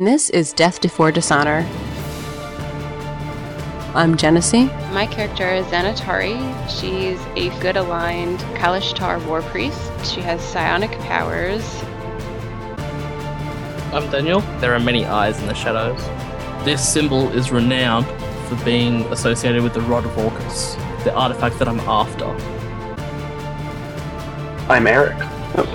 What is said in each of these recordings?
This is Death Before Dishonor. I'm Genesee. My character is Xanatari. She's a good aligned Kalashtar war priest. She has psionic powers. I'm Daniel. There are many eyes in the shadows. This symbol is renowned for being associated with the Rod of Orcus, the artifact that I'm after. I'm Eric.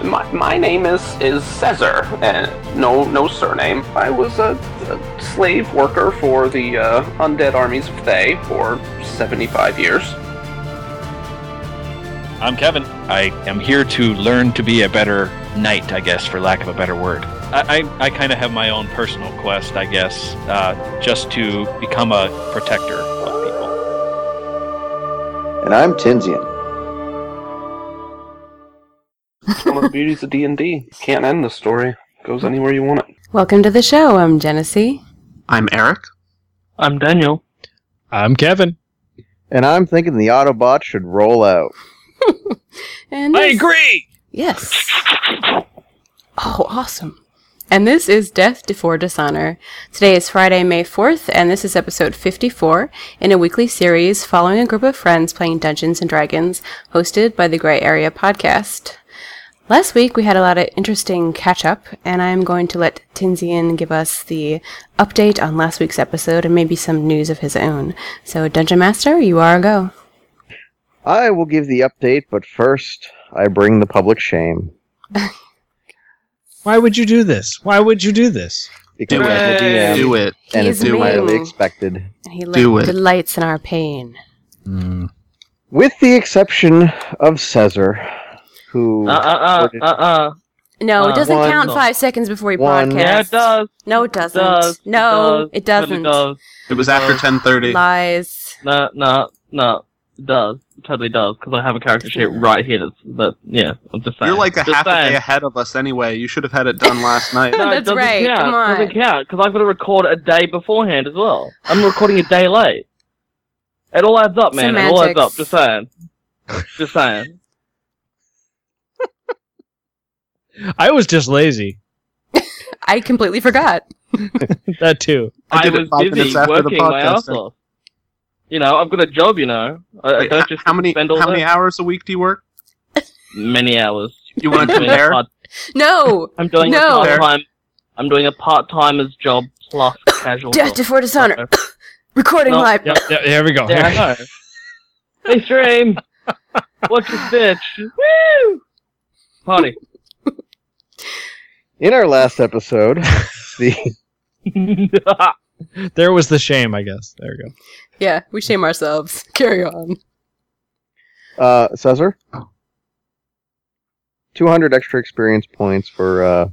My, my name is is Caesar, and no no surname. I was a, a slave worker for the uh, undead armies of Thay for 75 years. I'm Kevin. I am here to learn to be a better knight, I guess, for lack of a better word. I, I, I kind of have my own personal quest, I guess, uh, just to become a protector of people. And I'm Tinsian. One of the beauties of D&D. Can't end the story. Goes anywhere you want it. Welcome to the show. I'm Genesee. I'm Eric. I'm Daniel. I'm Kevin. And I'm thinking the Autobot should roll out. And I this- agree! Yes. Oh, awesome. And this is Death Before Dishonor. Today is Friday, May 4th, and this is episode 54 in a weekly series following a group of friends playing Dungeons and Dragons, hosted by the Gray Area Podcast. Last week we had a lot of interesting catch up, and I'm going to let Tinsian give us the update on last week's episode and maybe some news of his own. So, Dungeon Master, you are a go. I will give the update, but first, I bring the public shame. Why would you do this? Why would you do this? Because Do it. DM, Do it. and He it's is entirely mean. expected. And he Do it. delights in our pain. Hmm. With the exception of Caesar, who Uh uh uh uh uh. No, Uh, it doesn't one- count five seconds before we one- podcast. Yeah, it does. No, it doesn't. does. No, does. it doesn't. It does. It was after 10:30. Lies. No, no, no. It does. It totally does. Because I have a character sheet right here. That's, that, yeah, I'm just saying. You're like a Just half a day ahead of us anyway. You should have had it done last night. No, That's doesn't right, Count. come It on. doesn't count because I've got to record a day beforehand as well. I'm recording a day late. It all adds up, man. It all adds up. Just saying. Just saying. I was just lazy. I completely forgot. That too. I I, was busy minutes after the working my ass off. You know, I've got a job. You know, I, I don't just how many spend all how that. many hours a week do you work? Many hours. You want to I'm doing compare? part- No. I'm doing No. a part time. I'm doing a part timer's job plus casual. Death job. before dishonor. Recording No, live. Yep, yep, here we go. Yeah, I know. Hey, stream. Watch this bitch. Woo! Party. In our last episode, the There was the shame, I guess. There we go. Yeah, we shame ourselves. Carry on. uh, Caesar, 200 extra experience points for uh,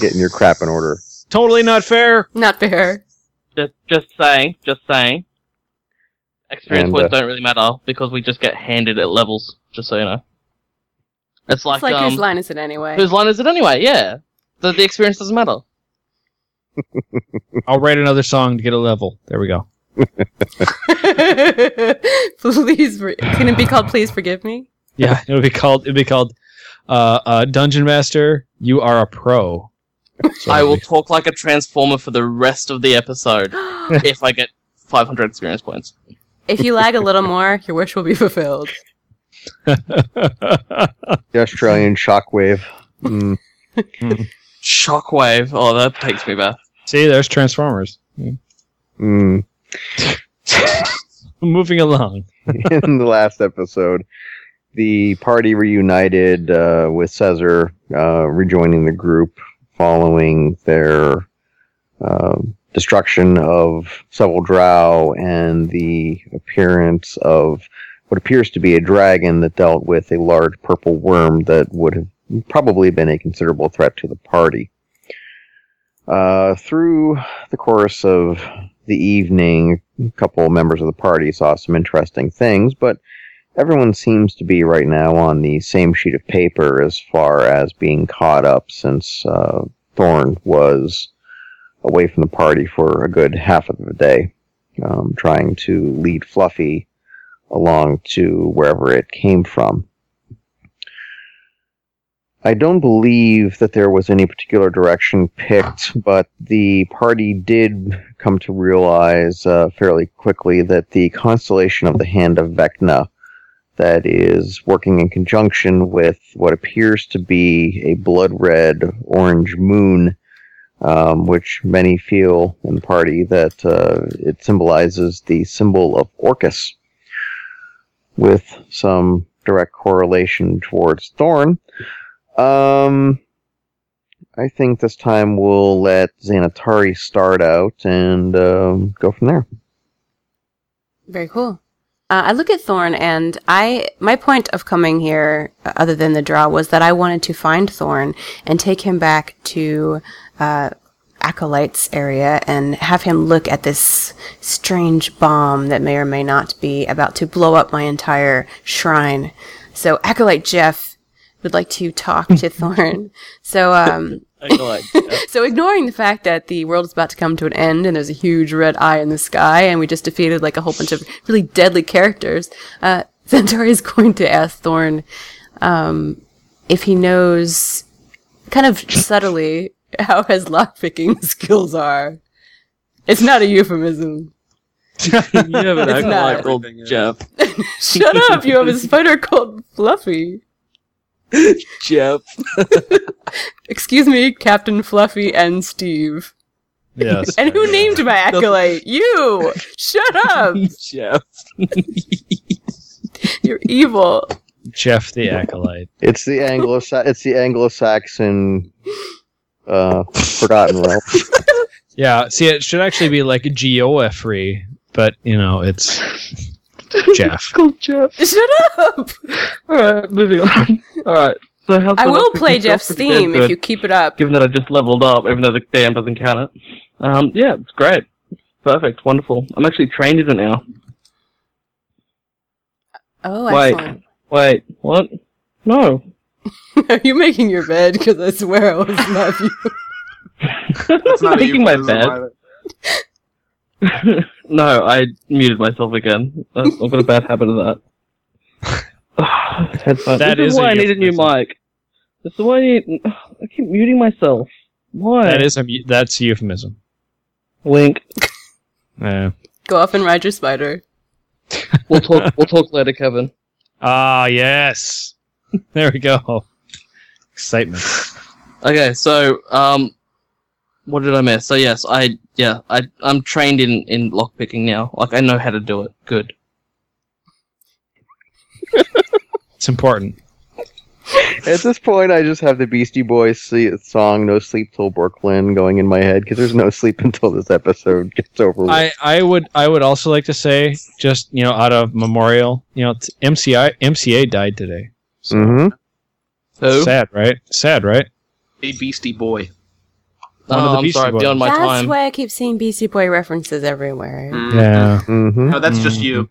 getting your crap in order. Totally not fair. Not fair. just, just saying. Just saying. Experience And, points uh, don't really matter because we just get handed at levels. Just so you know. It's like, it's like um, whose line is it anyway? whose line is it anyway? Yeah. The, the experience doesn't matter. I'll write another song to get a level. There we go. please, for- can it be called "Please Forgive Me"? Yeah, it'll be called. It'll be called uh, uh, Dungeon Master. You are a pro. So I it'll talk like a transformer for the rest of the episode if I get 500 experience points. if you lag a little more, your wish will be fulfilled. The Australian shockwave. Mm. Shockwave. Oh, that takes me back. See, there's Transformers. Mm. Moving along. in the last episode, the party reunited uh, with Caesar uh, rejoining the group following their uh, destruction of several drow and the appearance of what appears to be a dragon that dealt with a large purple worm that would have probably been a considerable threat to the party. Uh, through the course of the evening, a couple members of the party saw some interesting things, but everyone seems to be right now on the same sheet of paper as far as being caught up since uh, Thorn was away from the party for a good half of the day, um, trying to lead Fluffy along to wherever it came from. I don't believe that there was any particular direction picked, but the party did come to realize uh, fairly quickly that the constellation of the Hand of Vecna, that is working in conjunction with what appears to be a blood red orange moon, um, which many feel in the party that uh, it symbolizes the symbol of Orcus, with some direct correlation towards Thorn. Um, I think this time we'll let Xanatari start out and um, go from there. Very cool. Uh, I look at Thorn, and I my point of coming here, uh, other than the drow, was that I wanted to find Thorn and take him back to uh, Acolyte's area and have him look at this strange bomb that may or may not be about to blow up my entire shrine. So Acolyte Jeff would like to talk to Thorn. So um, so ignoring the fact that the world is about to come to an end and there's a huge red eye in the sky and we just defeated like a whole bunch of really deadly characters, uh, Xanatari is going to ask Thorn um, if he knows kind of subtly how his lockpicking skills are. It's not a euphemism. you have an It's acolyte not. Jeff. Shut up! You have a spider called Fluffy. Jeff. Excuse me, Captain Fluffy and Steve. Yes. And who named my acolyte? You! Shut up! Jeff. You're evil. Jeff the acolyte. It's the Anglo it's the Anglo-Saxon uh, Forgotten Realm. Yeah. See, it should actually be like Geoffrey, but you know, it's Jeff. called Jeff. Shut up! Alright, moving on. Alright. So how's I will play? Jeff's theme if good, you keep it up. Given that I just leveled up, even though the DM doesn't count it. Um, yeah, it's great. Perfect. Wonderful. I'm actually trained in it now. Oh, Wait. excellent. Wait, what? No. Are you making your bed? Because I swear I was not you. That's not a making my bed. Either. no, I muted myself again. I've I've got a bad habit of that. Headphones. That this is is why I need a new euphemism. mic. This is why I need. I keep muting myself. Why? That is a mu- that's a euphemism. Wink. Yeah. Go off and ride your spider. We'll talk. we'll talk later, Kevin. Ah, yes. There we go. Excitement. Okay, so um, what did I miss? So yes, I yeah I I'm trained in in lockpicking now. Like I know how to do it. Good. It's important. At this point, I just have the Beastie Boys se- song "No Sleep Till Brooklyn" going in my head because there's no sleep until this episode gets over with. I, I would I would also like to say just you know out of memorial you know t- MCI MCA died today. So hmm Who? sad right? Sad right? A Beastie Boy. One of Oh, the I'm Beastie sorry, Boys. beyond my That's time. why I keep seeing Beastie Boy references everywhere. Mm. Yeah. hmm No, that's just you.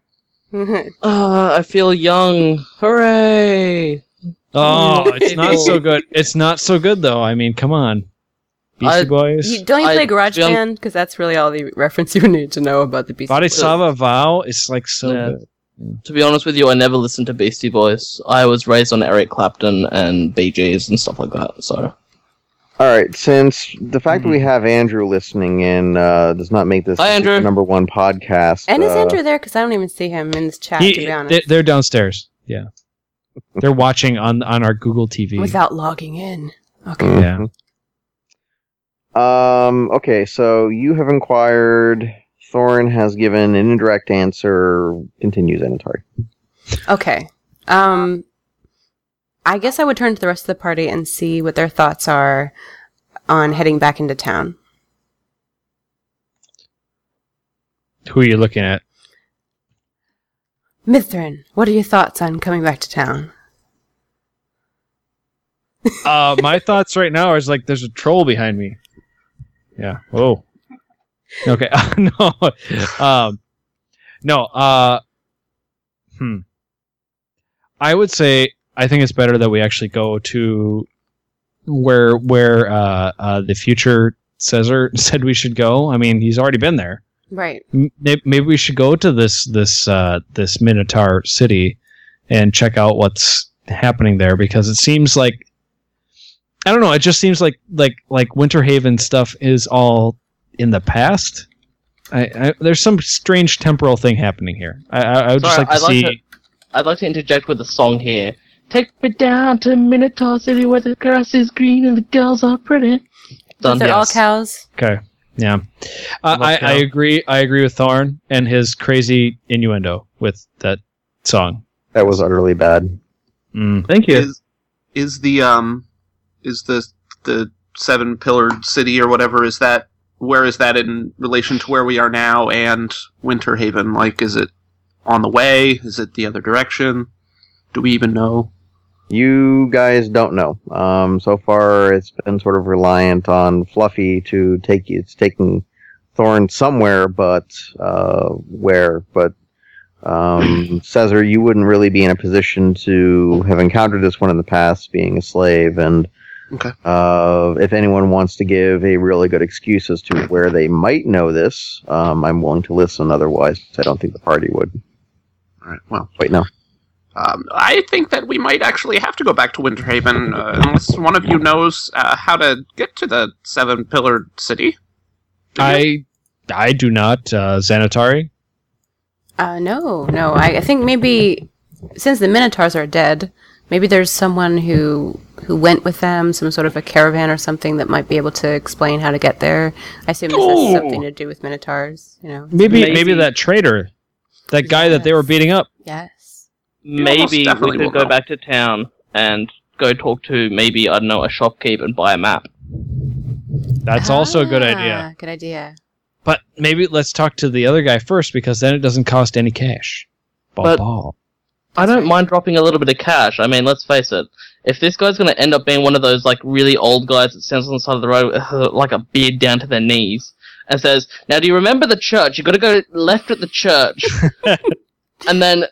Ah, I feel young. Hooray! Oh, it's not so good. It's not so good though. I mean, come on, Beastie I- Boys. You, don't you I- play Garage Beyond- Band? Because that's really all the reference you need to know about the Beastie Boys. Bodhisattva Vow is like so Yeah. good. To be honest with you, I never listened to Beastie Boys. I was raised on Eric Clapton and Bee Gees and stuff like that. So All right, since the fact that we have Andrew listening in uh, does not make this Hi, Andrew. number one podcast. And is uh, Andrew there? Because I don't even see him in this chat, He- to be honest. they, they're downstairs. Yeah, they're watching on on our Google TV. Without logging in. Okay. mhm. Yeah. Um. Okay, so you have inquired. Thorn has given an indirect answer. Continues Xanatari. Okay. Um, I guess I would turn to the rest of the party and see what their thoughts are on heading back into town. Who are you looking at? Mithrin, what are your thoughts on coming back to town? Uh, my thoughts right now is like there's a troll behind me. Yeah. Whoa. Okay. no. Um. No. Uh. Hmm. I would say I think it's better that we actually go to where where uh, uh the future Caesar said we should go. I mean, he's already been there. Right. M- maybe we should go to this this uh, this Minotaur city and check out what's happening there because it seems like I don't know. It just seems like like like Winterhaven stuff is all in the past. I, I there's some strange temporal thing happening here. I, I, I would just like to I'd like see. to- I'd like to interject with a song here. Take me down to Minotaur City where the grass is green and the girls are pretty. Done. Is it all cows? Okay. Yeah. Uh, I, I agree. I agree with Thorn and his crazy innuendo with that song. That was utterly bad. Mm. Thank you. Is is the um is the the seven pillared city or whatever is that where is that in relation to where we are now and Winterhaven? Like is it on the way? Is it the other direction? Do we even know? You guys don't know. Um, so far, it's been sort of reliant on Fluffy to take. It's taking Thorn somewhere, but uh, where? But um, Caesar, you wouldn't really be in a position to have encountered this one in the past, being a slave, and Okay. uh, if anyone wants to give a really good excuse as to where they might know this, um, I'm willing to listen. Otherwise, I don't think the party would. All right. Well, Wait, no. Um, I think that we might actually have to go back to Winterhaven uh, unless one of you knows uh, how to get to the seven pillared city. I I do not. Uh, Xanatari. Uh, no, no. I, I think maybe since the Minotaurs are dead, maybe there's someone who who went with them, some sort of a caravan or something that might be able to explain how to get there. I assume this has Ooh. something to do with Minotaurs. You know. Maybe, maybe Maybe- that traitor, that guy that they were Yes. beating up. Yes. Maybe we could go know. back to town and go talk to maybe I don't know a shopkeep and buy a map. That's also a good Ah, idea. Good idea. But maybe let's talk to the other guy first because then it doesn't cost any cash. Ball, But- ball. I don't mind dropping a little bit of cash. I mean, let's face it. If this guy's going to end up being one of those like really old guys that stands on the side of the road with uh, like a beard down to their knees and says, "Now, do you remember the church? You've got to go left at the church, and then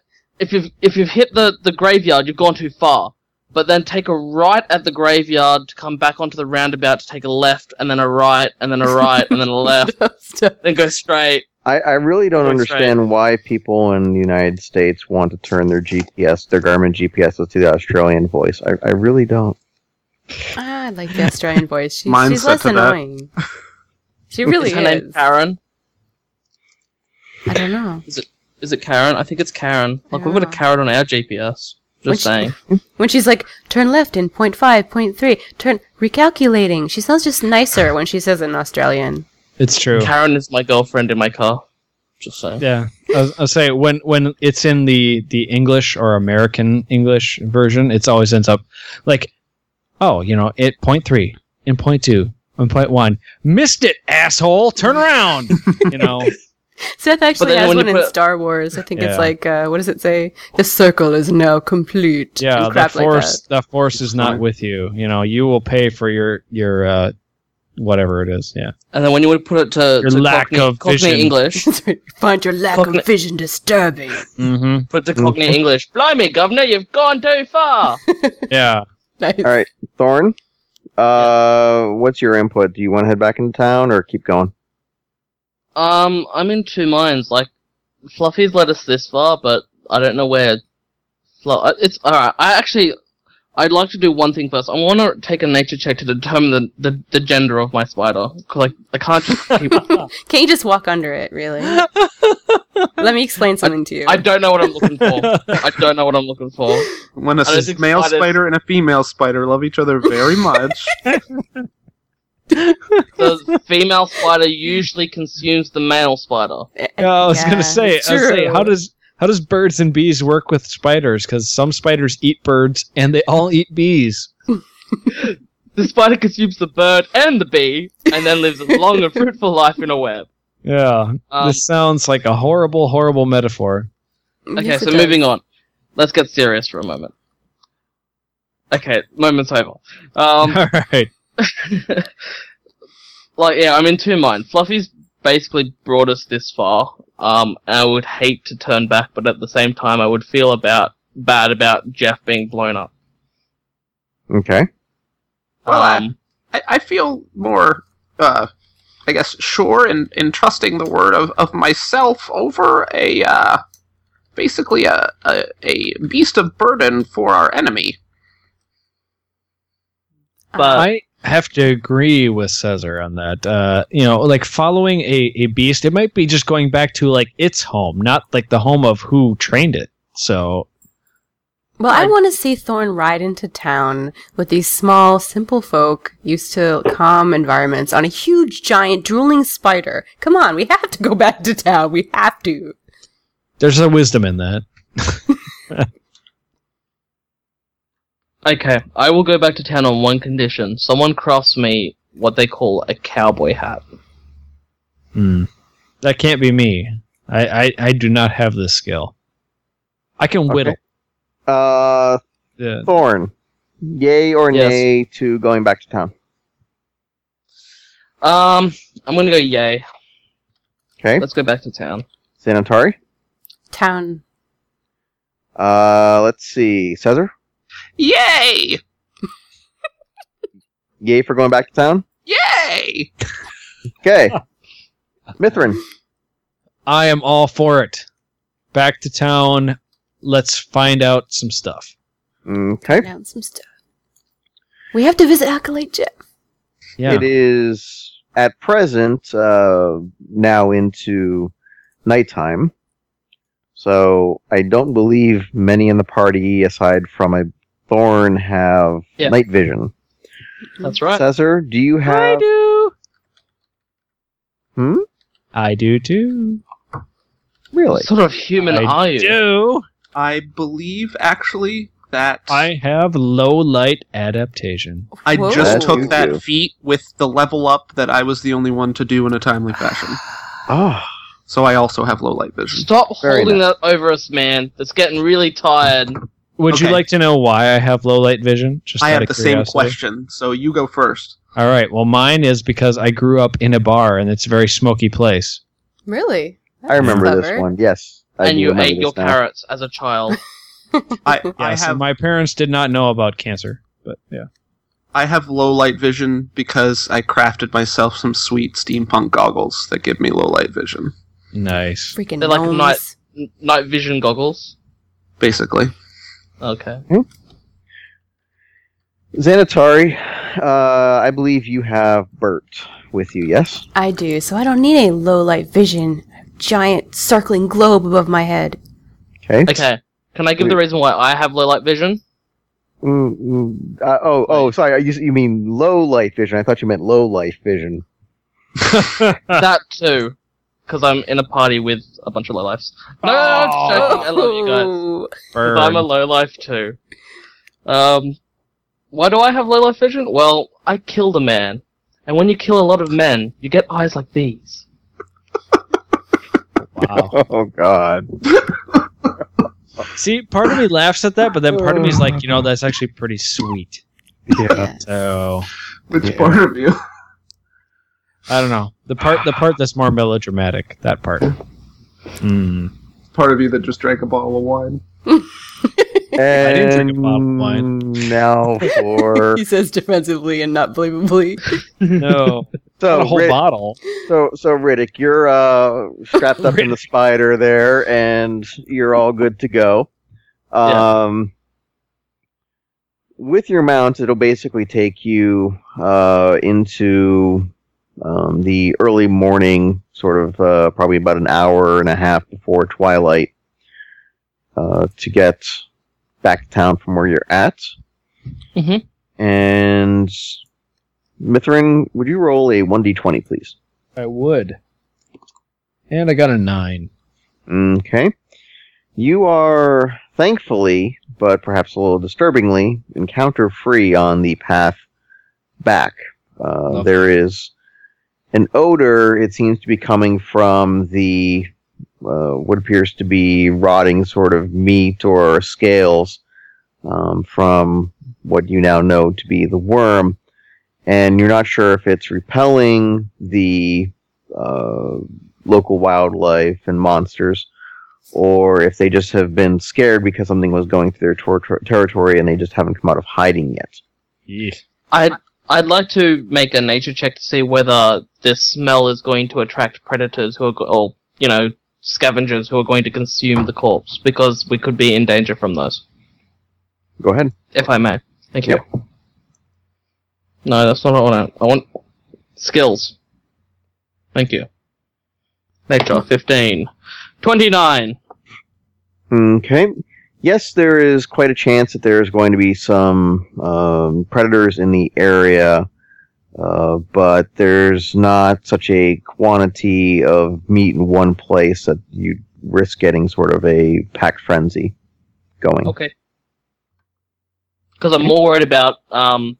if you've if you've hit the the graveyard, you've gone too far. But then take a right at the graveyard to come back onto the roundabout to take a left, and then a right, and then a right, and then a left, then go straight. I, I really don't Going understand why people in the United States want to turn their GPS, their Garmin GPSs to the Australian voice. I, I really don't. Ah, I like the Australian voice. She, Mine's she's less to that. annoying. She really is her name. Karen? I don't know. Is it Karen? I think it's Karen. Like we've got a Yeah. Karen on our GPS. Just Which- saying. When she's like, turn left in point five, point three, turn recalculating. She sounds just nicer when she says it in Australian. It's true. Karen is my girlfriend in my car. Just saying. Yeah, I was, I was say when when it's in the the English or American English version, it's always ends up like, oh, you know, it point three, in point two, in point one, missed it, asshole, turn around. you know, Seth actually has one in put- Star Wars. I think Yeah. it's like, uh, what does it say? The circle is now complete. yeah, and the crap like force, that. the force is not with you. You know, you will pay for your your uh, whatever it is. Yeah, And then when you would put it to, Your to lack Cockney, of Cockney vision. English, Find your lack Cockney- of vision disturbing. mm-hmm. put it to Cockney English. Blimey, governor, you've gone too far. yeah. Nice. All right, Thorn. Uh, what's your input? Do you want to head back into town or keep going? Um, I'm in two minds. Like, Fluffy's led us this far, but I don't know where. Flo- uh, it's alright. I actually, I'd like to do one thing first. I want to take a nature check to determine the, the, the gender of my spider. Cause like, I can't just keep. Can't you just walk under it, really? Let me explain something to you. I don't know what I'm looking for. I don't know what I'm looking for. When a I was male excited. spider and a female spider love each other very much. The female spider usually consumes the male spider. Yeah, I was yeah, gonna say, I was say, how does how does birds and bees work with spiders? Because some spiders eat birds and they all eat bees. The spider consumes the bird and the bee, and then lives a long and fruitful life in a web. Yeah, Um, this sounds like a horrible, horrible metaphor. Okay, Yes, so moving on. Let's get serious for a moment. Okay, moment's over. Um, All right. like, yeah, I'm in two minds. Fluffy's basically brought us this far. Um, and I would hate to turn back, but at the same time, I would feel about bad about Jeff being blown up. Okay. Well, I- Um, I, I feel more, uh, I guess, sure in, in trusting the word of, of myself over a, uh, basically a, a, a beast of burden for our enemy. But I have to agree with Caesar on that. Uh, you know, like following a, a beast, it might be just going back to like its home, not like the home of who trained it. So Well, I I- want to see Thorn ride into town with these small, simple folk used to calm environments on a huge, giant, drooling spider. Come on, we have to go back to town. We have to. there's a wisdom in that. okay, I will go back to town on one condition: someone crafts me what they call a cowboy hat. Hmm. That can't be me. I, I, I do not have this skill. I can Okay. whittle. Uh, Yeah. Thorn, yay or Yes. nay to going back to town? Um, I'm gonna go yay. Okay, Let's go back to town. Xanatari. Town. Uh, let's see, Caesar. Yay! Yay for going back to town. Yay! Okay, Mithrin. I am all for it. Back to town. Let's find out some stuff. Okay, Down some stuff. We have to visit Acolyte Jeff. Yeah. it is at present uh, now into nighttime, so I don't believe many in the party, aside from a Thorn, have Yeah. night vision. That's right. Caesar, do you have? I do. Hmm. I do too. Really? What sort of human I are you? do. I believe actually that I have low light adaptation. I Whoa. just That you took that do. feat with the level up that I was the only one to do in a timely fashion. Oh, So I also have low light vision. Stop Very holding nice. that over us, man. That's getting really tired. Would you like to know why I have low light vision? Just I have of the same question, so you go first. All right. Well, mine is because I grew up in a bar and it's a very smoky place. Really? I remember That's this one. Yes, I and you ate your now. carrots as a child. I, I Yes, and have my parents did not know about cancer, but yeah. I have low light vision because I crafted myself some sweet steampunk goggles that give me low light vision. Nice. Freaking They're like night- Night vision goggles. Basically, Okay. Xanatari, uh, I believe you have Bert with you. Yes. I do, so I don't need a low light vision. Giant circling globe above my head. Okay. Okay. Can I give the reason why I have low light vision? Mm, mm, uh, oh, oh, sorry. You, you mean low light vision? I thought you meant low life vision. that too. Because I'm in a party with a bunch of low lifes. No, I'm joking. I love you guys. Oh. 'Cause I'm a low life too. Um, why do I have low life vision? Well, I killed a man, and when you kill a lot of men, you get eyes like these. wow. Oh God. See, part of me laughs at that, but then part of me is like, you know, that's actually pretty sweet. Yeah. So which Yeah. part of you? I don't know the part, the part that's more melodramatic. That part. Hmm. Part of you that just drank a bottle of wine. And I didn't drink a bottle of wine. now for He says defensively and not believably. No, so not a whole Rid- bottle. so so Riddick, you're uh, strapped up in the spider there, and you're all good to go. Yeah. Um, with your mount, it'll basically take you uh, into um, the early morning, sort of uh, probably about an hour and a half before twilight, uh, to get back to town from where you're at. Mhm. And Mithrin, would you roll a one d twenty, please? I would. And I got a nine. Okay. You are thankfully, but perhaps a little disturbingly, encounter free on the path back. Uh, Lovely. there is an odor, it seems to be coming from the uh, what appears to be rotting sort of meat or scales um, from what you now know to be the worm. And you're not sure if it's repelling the uh, local wildlife and monsters, or if they just have been scared because something was going through their tor- territory and they just haven't come out of hiding yet. Yeah. I'd I'd like to make a nature check to see whether this smell is going to attract predators who are, go- or you know, scavengers who are going to consume the corpse, because we could be in danger from those. Go ahead. If I may, thank you. No, that's not what I want. I want skills. Thank you. Nature, 15. 29. Okay. Yes, there is quite a chance that there's going to be some um, predators in the area, uh, but there's not such a quantity of meat in one place that you risk getting sort of a pack frenzy going. Okay. Because I'm more worried about um,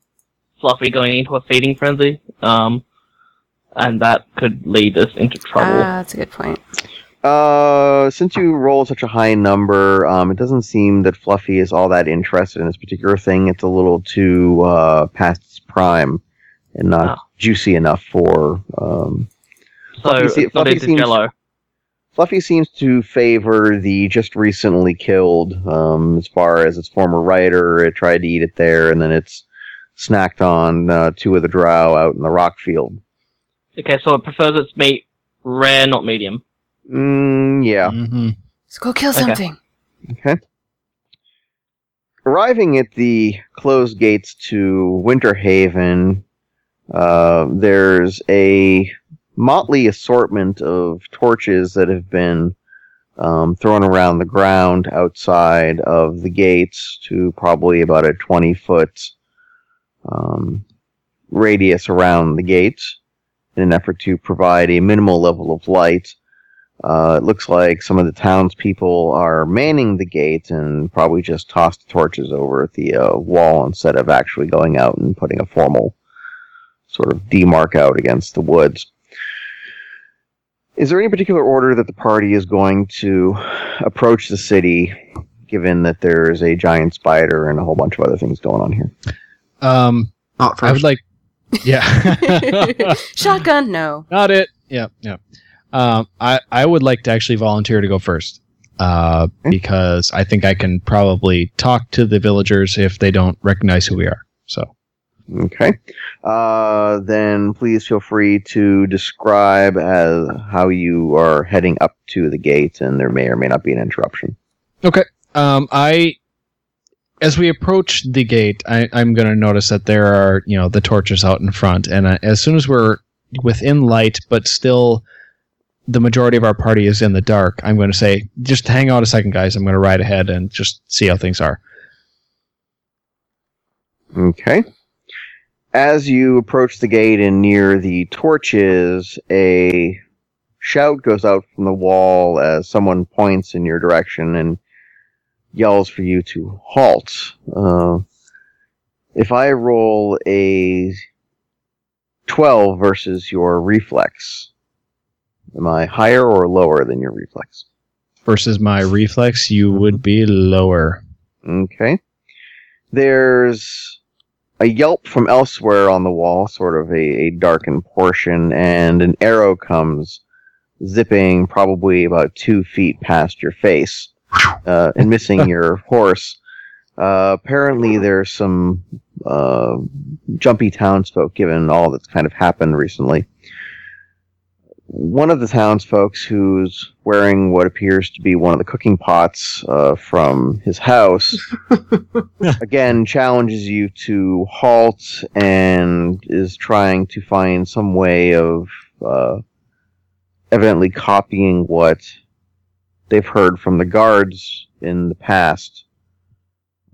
Fluffy going into a feeding frenzy, um, and that could lead us into trouble. Ah, trouble. that's a good point. Uh, since you roll such a high number, um, it doesn't seem that Fluffy is all that interested in this particular thing. It's a little too uh, past its prime and not Ah. juicy enough for. Um, so Fluffy Fluffy seems- Jello. Fluffy seems to favor the just recently killed. Um, as far as its former rider, it tried to eat it there, and then it's snacked on uh, two of the drow out in the rock field. Okay, so it prefers its meat rare, not medium. Mm, yeah. Mm-hmm. Let's go kill Okay. something. Okay. Arriving at the closed gates to Winterhaven, uh, there's a motley assortment of torches that have been um, thrown around the ground outside of the gates to probably about a 20 foot um, radius around the gates in an effort to provide a minimal level of light. Uh, it looks like some of the townspeople are manning the gate and probably just tossed torches over at the uh, wall instead of actually going out and putting a formal sort of demark out against the woods. Is there any particular order that the party is going to approach the city, given that there's a giant spider and a whole bunch of other things going on here? Um, Not first. I would like, yeah, Shotgun? No. not it. Yeah, yeah. Um, I I would like to actually volunteer to go first, uh, because I think I can probably talk to the villagers if they don't recognize who we are. So, Okay. Uh, then please feel free to describe as how you are heading up to the gate, and there may or may not be an interruption. okay. Um, I, as we approach the gate, I, I'm going to notice that there are, you know, the torches out in front, and uh, as soon as we're within light, but still, the majority of our party is in the dark. I'm going to say, just hang on a second, guys. I'm going to ride ahead and just see how things are. Okay. As you approach the gate and near the torches, a shout goes out from the wall as someone points in your direction and yells for you to halt. Uh, if I roll a 12 versus your reflex, am I higher or lower than your reflex? Versus my reflex, you would be lower. Okay. There's a yelp from elsewhere on the wall, sort of a, a darkened portion, and an arrow comes zipping probably about two feet past your face uh, and missing your horse. Uh, apparently, there's some uh, jumpy townsfolk, given all that's kind of happened recently. One of the townsfolk who's wearing what appears to be one of the cooking pots uh, from his house again challenges you to halt and is trying to find some way of uh, evidently copying what they've heard from the guards in the past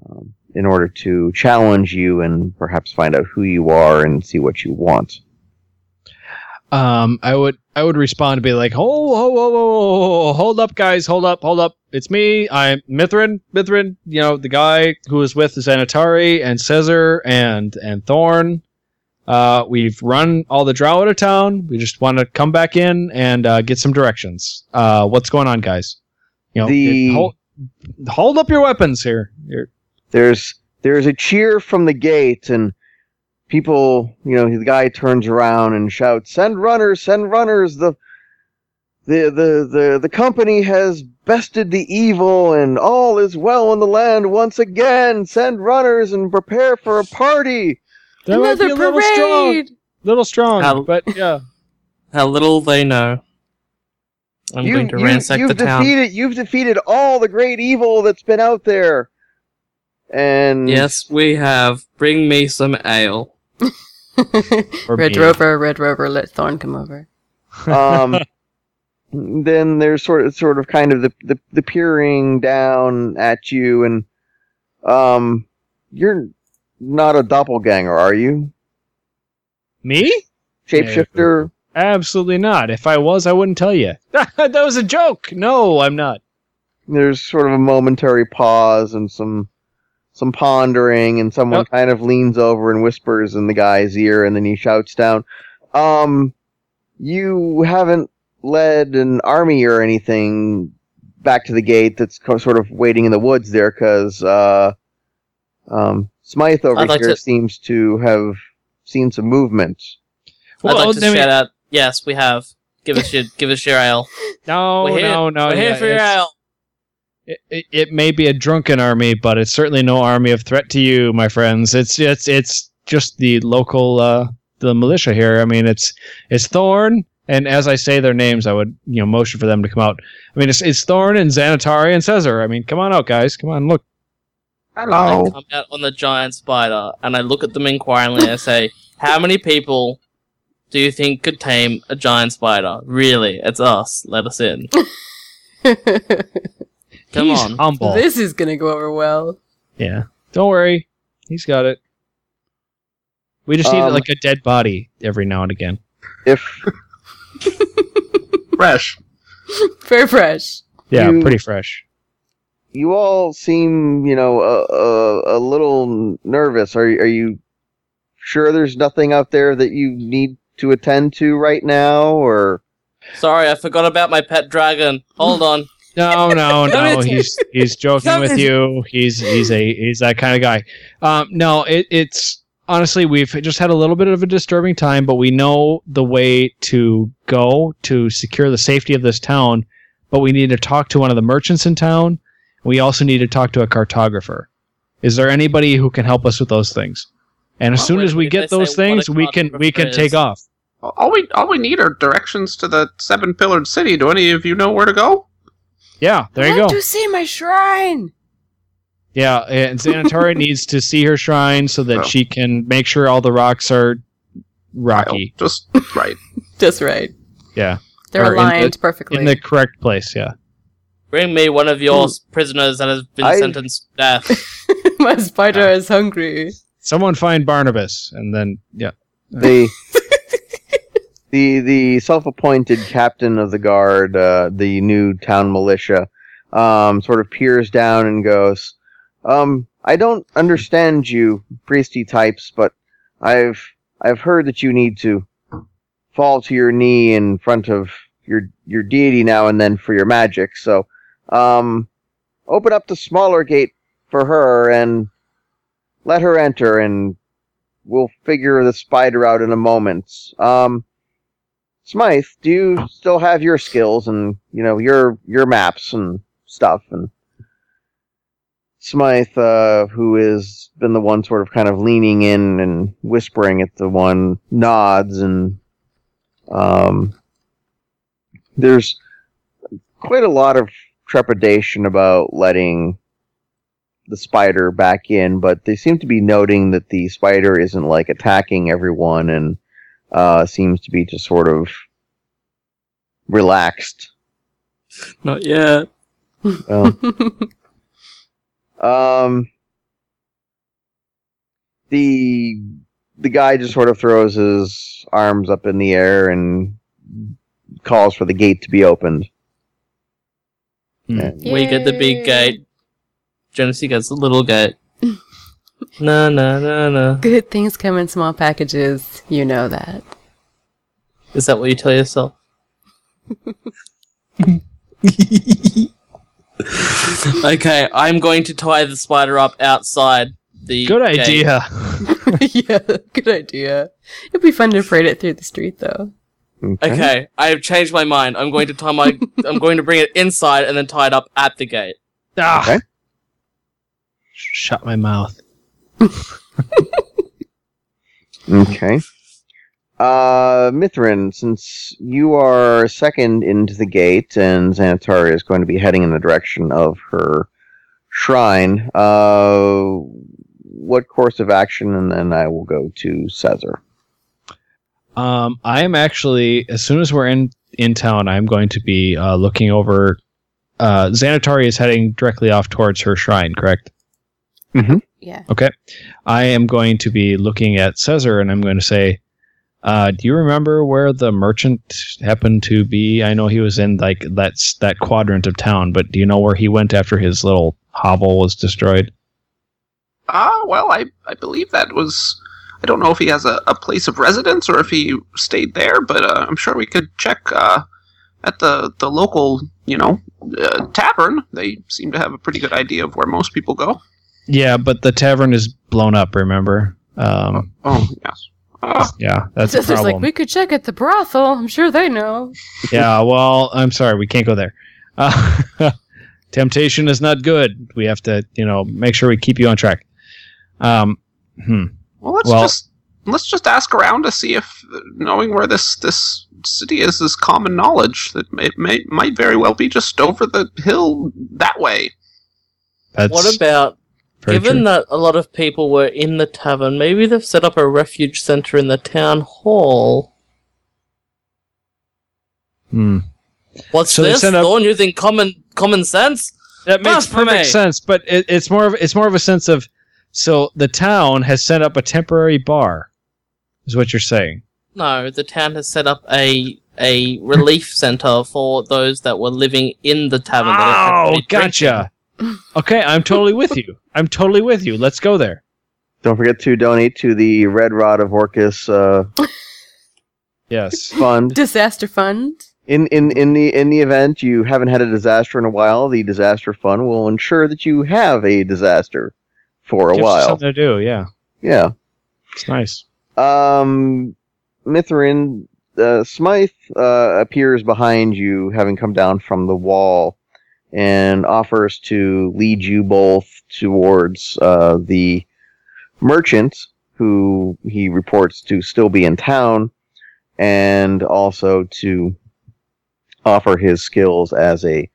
um, in order to challenge you and perhaps find out who you are and see what you want. Um, I would I would respond to be like, oh, oh, oh, oh, oh, hold up, guys, hold up, hold up. It's me. I'm Mithrin. Mithrin, you know, the guy who was with Xanatari and Caesar and and Thorn. Uh, we've run all the drow out of town. We just want to come back in and uh, get some directions. Uh, what's going on, guys? You know, The- it- hold, hold up your weapons here. You're, there's there's a cheer from the gate and people you know the guy turns around and shouts send runners send runners the the the the, the company has bested the evil and all is well in the land once again send runners and prepare for a party that might be Another a little strong, parade. little strong, How- but yeah. How little they know. I'm you, going to you, ransack you've the town. defeated you've defeated all the great evil that's been out there and Yes, we have. Bring me some ale. Or Red me. Rover, Red Rover, let Thorn come over. Um, then there's sort of, sort of kind of the, the, the peering down at you, and um, you're not a doppelganger, are you? Me? Shapeshifter? Absolutely not. If I was, I wouldn't tell you. that was a joke. No, I'm not. There's sort of a momentary pause and some some pondering, and someone Yep. kind of leans over and whispers in the guy's ear, and then he shouts down, "Um, you haven't led an army or anything back to the gate that's co- sort of waiting in the woods there, because uh, um, Smythe over like here to- seems to have seen some movement." Well, I'd like to then we- out. Yes, we have. Give us your give us your ale. no, we're here, no, no. we're here yeah, for your ale. It, it, it may be a drunken army, but it's certainly no army of threat to you, my friends. It's it's it's just the local uh, the militia here. I mean, it's it's Thorn, and as I say their names, I would you know motion for them to come out. I mean, it's it's Thorn and Xanatari and Caesar. I mean, come on out, guys. Come on, look. Hello. I Hello. come out on the giant spider and I look at them inquiringly and I say, "How many people do you think could tame a giant spider? Really, it's us. Let us in. Come He's on." humble. this is gonna go over well. Yeah, don't worry, he's got it. We just need Um, like a dead body every now and again. If Fresh. Very fresh. Yeah, You- pretty fresh. you all seem, you know, a, a, a little nervous. Are are you sure there's nothing out there that you need to attend to right now, or Sorry, I forgot about my pet dragon. Hold on. No, no, no. He's he's joking with you. He's he's a he's that kind of guy. Um, no, it, it's honestly we've just had a little bit of a disturbing time, but we know the way to go to secure the safety of this town. But we need to talk to one of the merchants in town. We also need to talk to a cartographer. Is there anybody who can help us with those things? And as Well, soon as we get those things, we can we can cartographer take off. All we all we need are directions to the seven pillared city. Do any of you know where to go? Yeah, there you I go. want to see my shrine. Yeah, and Xanatari needs to see her shrine so that Oh. she can make sure all the rocks are rocky. Just right. Just right. Yeah, They're Or in the- aligned perfectly. in the correct place. Yeah. Bring me one of your prisoners that has been I- sentenced to death. my spider is hungry. Someone find Barnabas, and then yeah. the the the self-appointed captain of the guard, uh, the new town militia, um, sort of peers down and goes, um, "I don't understand you, priesty types, but I've I've heard that you need to fall to your knee in front of your your deity now and then for your magic. So, um, open up the smaller gate for her and let her enter, and we'll figure the spider out in a moment. Um, Smythe, do you still have your skills and you know your your maps and stuff? And Smythe, uh, who has been the one sort of kind of leaning in and whispering at the one, nods and um, there's quite a lot of trepidation about letting the spider back in, but they seem to be noting that the spider isn't like attacking everyone and uh, seems to be just sort of relaxed. Not yet. Well, um, the the guy just sort of throws his arms up in the air and calls for the gate to be opened. And- We get the big gate. Genesee gets the little gate. No, no, no, no. Good things come in small packages. You know that. Is that what you tell yourself? okay, I'm going to tie the spider up outside the. Good gate. idea. yeah, good idea. It'd be fun to parade it through the street, though. Okay, I have changed my mind. I'm going to tie my. I'm going to bring it inside and then tie it up at the gate. Ah. Okay. Shut my mouth. Okay. Uh, Mithrin, since you are second into the gate and Xanatari is going to be heading in the direction of her shrine, uh, what course of action? And then I will go to Caesar. Um, I am actually as soon as we're in in town, I'm going to be uh, looking over. Uh, Xanatari is heading directly off towards her shrine, correct? Yeah. Okay. I am going to be looking at Caesar and I'm going to say, uh, do you remember where the merchant happened to be? I know he was in like that's that quadrant of town, but do you know where he went after his little hovel was destroyed? Ah, well, I, I believe that was. I don't know if he has a, a place of residence or if he stayed there, but uh, I'm sure we could check uh, at the, the local, you know, uh, tavern. They seem to have a pretty good idea of where most people go. Yeah, but the tavern is blown up. Remember? Um, Oh, yes. Ah, yeah, that's a Sister's problem. like, we could check at the brothel. I'm sure they know. yeah, well, I'm sorry, we can't go there. Uh, temptation is not good. We have to, you know, make sure we keep you on track. Um, hmm. well, let's Well- just let's just ask around to see if uh, knowing where this this city is is common knowledge. That it may might very well be just over the hill that way. That's What about very given true. that a lot of people were in the tavern? Maybe they've set up a refuge center in the town hall. Hmm. What's So they this? set up- Thorn using common common sense? That makes Blasphemy! perfect sense, but it, it's more of it's more of a sense of so the town has set up a temporary bar, is what you're saying. No, the town has set up a a relief center for those that were living in the tavern. Oh, been gotcha. Okay, I'm totally with you. I'm totally with you. Let's go there. Don't forget to donate to the Red Rod of Orcus uh, Yes. fund. Disaster fund. In, in in the in the event you haven't had a disaster in a while, the disaster fund will ensure that you have a disaster for a Gives you while. Something to do. Yeah, Yeah. it's nice. Um, Mithrin, uh, Smythe uh, appears behind you, having come down from the wall, and offers to lead you both towards uh, the merchant, who he reports to still be in town, and also to offer his skills as a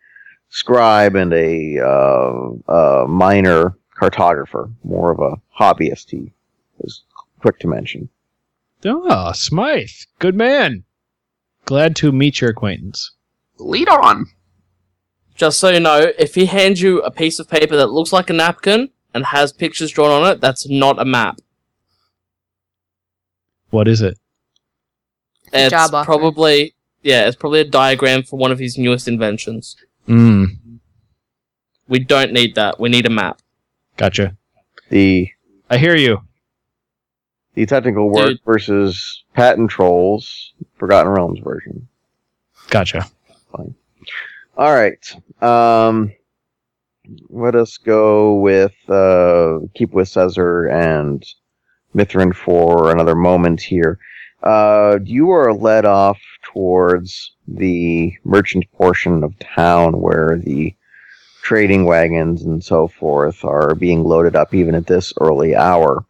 scribe and a uh, uh, minor cartographer, more of a hobbyist. He is quick to mention. Ah, Smythe, good man. Glad to meet your acquaintance. Lead on. Just so you know, if he hands you a piece of paper that looks like a napkin and has pictures drawn on it, that's not a map. What is it? It's a It's probably yeah, it's probably a diagram for one of his newest inventions. Mm, We don't need that. We need a map. gotcha. The I hear you. the technical work Dude. versus patent trolls, Forgotten Realms version. Gotcha. All right. Um, let us go with uh, keep with Caesar and Mithrin for another moment here. Uh, you are led off towards the merchant portion of town where the trading wagons and so forth are being loaded up even at this early hour.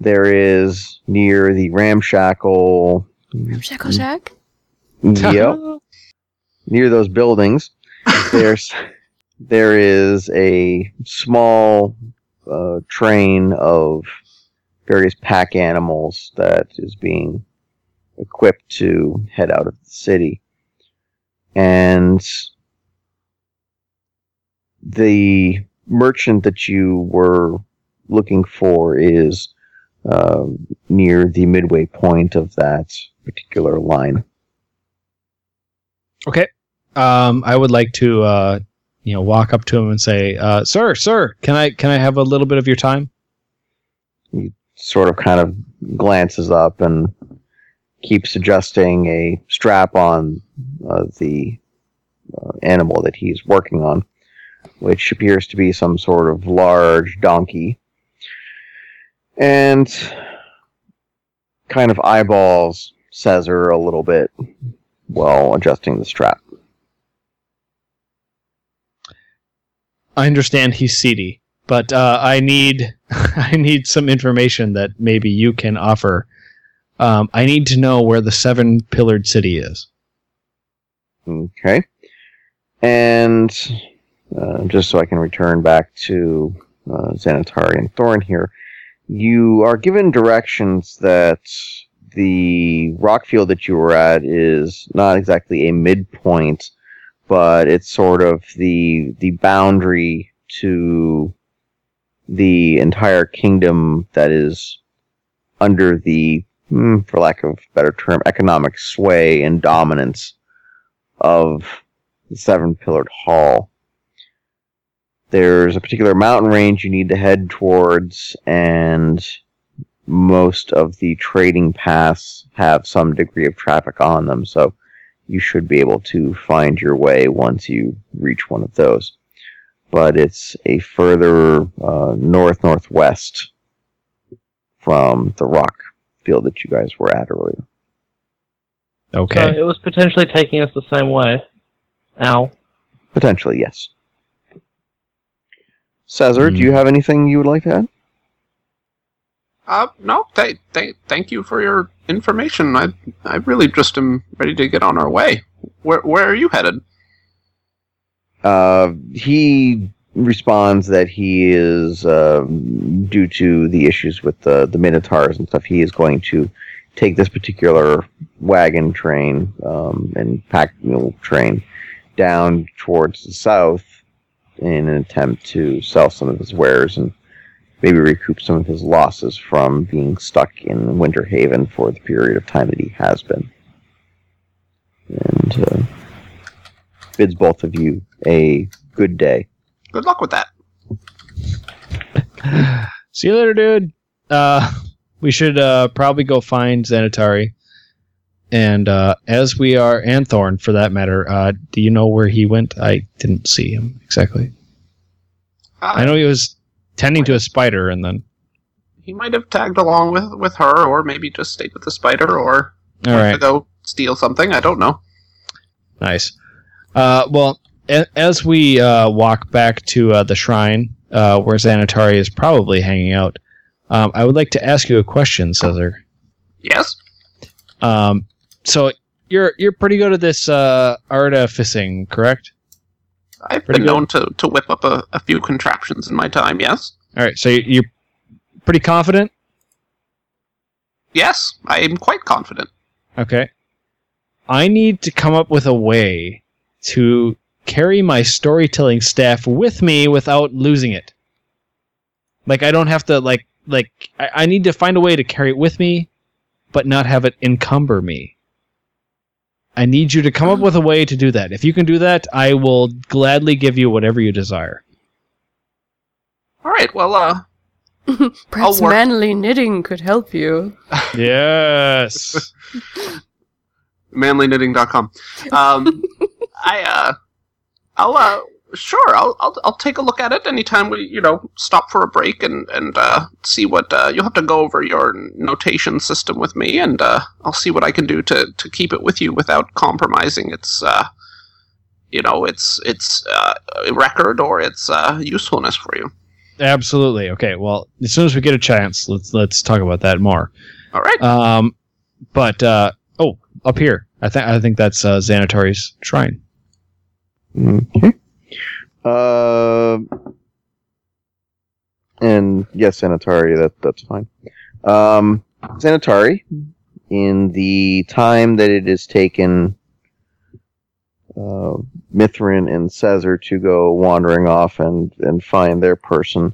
There is near the ramshackle. Shackle Shack. Yep near those buildings, there's there is a small uh, train of various pack animals that is being equipped to head out of the city, and the merchant that you were looking for is uh, near the midway point of that particular line. Okay. Um, I would like to, uh, you know, walk up to him and say, uh, "Sir, sir, can I can I have a little bit of your time?" He sort of kind of glances up and keeps adjusting a strap on uh, the uh, animal that he's working on, which appears to be some sort of large donkey. And kind of eyeballs Caesar a little bit while adjusting the strap. I understand he's seedy, but uh, I need I need some information that maybe you can offer. Um, I need to know where the seven pillared city is. Okay. And uh, just so I can return back to uh, and Thorn here, you are given directions that the rock field that you were at is not exactly a midpoint, but it's sort of the the boundary to the entire kingdom that is under the, hmm, for lack of better term, economic sway and dominance of the seven pillared hall. There's a particular mountain range you need to head towards, and most of the trading paths have some degree of traffic on them, so you should be able to find your way once you reach one of those. But it's a further uh, north northwest from the rock field that you guys were at earlier. Okay. So it was potentially taking us the same way. Ow. Potentially, yes. Cesar, do Hmm. you have anything you would like to add? Uh, no, th- th- thank you for your information. I, I really just am ready to get on our way. Where, where are you headed? Uh, he responds that he is, um, due to the issues with the, the Minotaurs and stuff, he is going to take this particular wagon train um, and pack mule train down towards the south in an attempt to sell some of his wares and maybe recoup some of his losses from being stuck in Winterhaven for the period of time that he has been. And uh, bids both of you a good day. Good luck with that. See you later, dude. Uh, we should uh, probably go find Xanatari. And uh, as we are, and Thorn for that matter, uh, do you know where he went? I didn't see him exactly. Uh, I know he was tending to a spider, and then. he might have tagged along with, with her, or maybe just stayed with the spider, or All right. to go steal something. I don't know. Nice. Uh, well, a- as we uh, walk back to uh, the shrine uh, where Xanatari is probably hanging out, um, I would like to ask you a question, Cesar. Yes? Um, so you're you're pretty good at this uh, artificing, correct? I've Pretty been good. known to, to whip up a, a few contraptions in my time, yes? All right. So you- you're pretty confident. Yes, I am quite confident. Okay. I need to come up with a way to carry my storytelling staff with me without losing it. Like I don't have to like like I, I need to find a way to carry it with me, but not have it encumber me. I need you to come up with a way to do that. If you can do that, I will gladly give you whatever you desire. All right, well, uh, Perhaps manly knitting could help you. Yes. manlyknitting.com. Um, I, uh, I'll, uh, sure, I'll, I'll, I'll take a look at it anytime we, you know, stop for a break and, and, uh, see what, uh, you'll have to go over your notation system with me and, uh, I'll see what I can do to, to keep it with you without compromising its, uh, you know, its, its, uh, record or its, uh, usefulness for you. Absolutely. Okay. Well, as soon as we get a chance, let's let's talk about that more. All right. Um, but uh, oh, up here, I think I think that's uh, Xanatari's shrine. Okay. Uh, and yes, Xanatari, that that's fine. Um, Xanatari, in the time that it has taken uh, Mithrin and Caesar to go wandering off and, and find their person,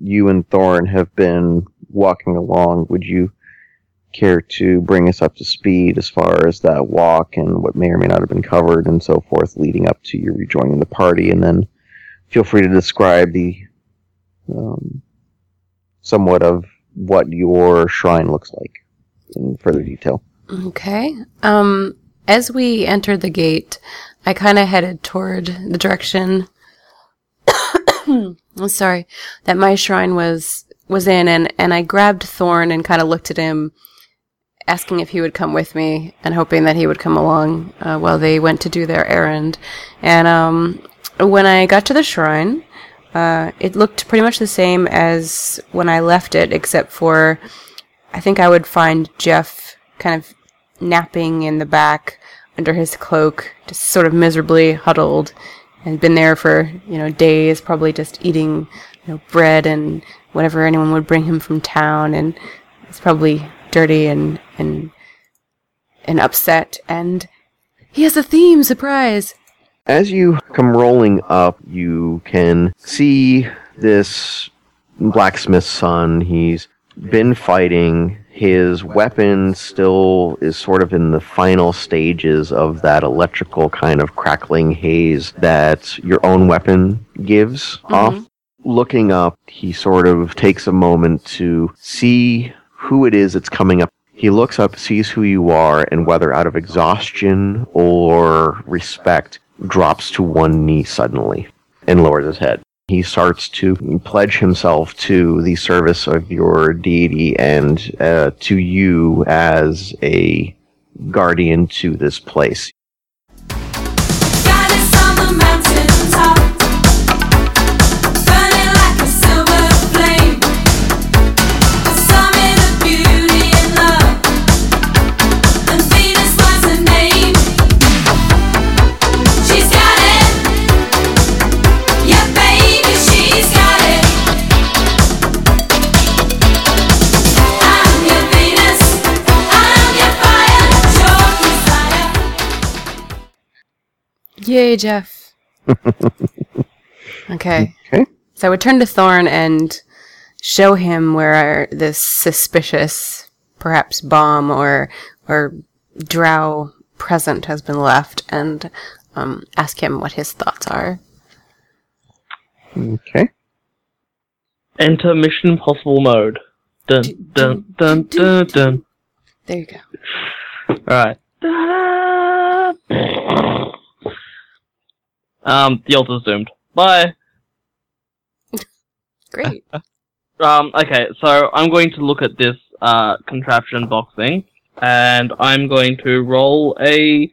you and Thorn have been walking along. Would you care to bring us up to speed as far as that walk and what may or may not have been covered and so forth leading up to you rejoining the party and then feel free to describe the um, somewhat of what your shrine looks like in further detail Okay. Um, as we entered the gate, I kind of headed toward the direction. Sorry that my shrine was was in, and and I grabbed Thorn and kind of looked at him, asking if he would come with me, and hoping that he would come along uh, while they went to do their errand. And um, when I got to the shrine, uh, it looked pretty much the same as when I left it, except for I think I would find Jeff kind of napping in the back under his cloak, just sort of miserably huddled, and been there for you know days, probably just eating you know bread and whatever anyone would bring him from town, and it's probably dirty and and and upset, and he has a theme surprise. As you come rolling up, you can see this blacksmith's son. He's been fighting. His weapon still is sort of in the final stages of that electrical kind of crackling haze that your own weapon gives mm-hmm. off. Looking up, he sort of takes a moment to see who it is that's coming up. He looks up, sees who you are, and whether out of exhaustion or respect, drops to one knee suddenly and lowers his head. He starts to pledge himself to the service of your deity and uh, to you as a guardian to this place. Yay, Jeff. okay. Okay. So I would turn to Thorn and show him where this suspicious, perhaps bomb or or drow present has been left, and um, ask him what his thoughts are. Okay. Enter Mission Impossible mode. Dun dun dun dun dun. There you go. Alright. Um, the altar's doomed. Bye. Great. Um, okay, so I'm going to look at this uh, contraption box thing, and I'm going to roll a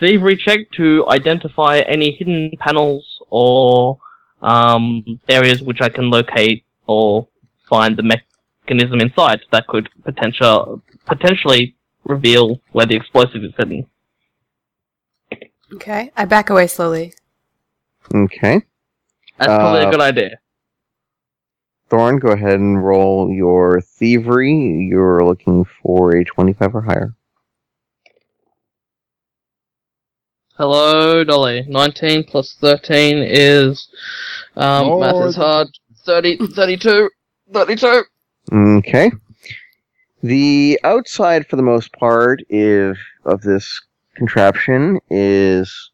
thievery check to identify any hidden panels or um, areas which I can locate or find the mechanism inside that could potential potentially reveal where the explosive is hidden. okay. I back away slowly. Okay. That's probably Uh, a good idea. Thorn, go ahead and roll your thievery. You're looking for a 25 or higher. Hello, Dolly. 19 plus 13 is, um, math is hard. 30, 32, 32. Okay. The outside, for the most part, if of this contraption is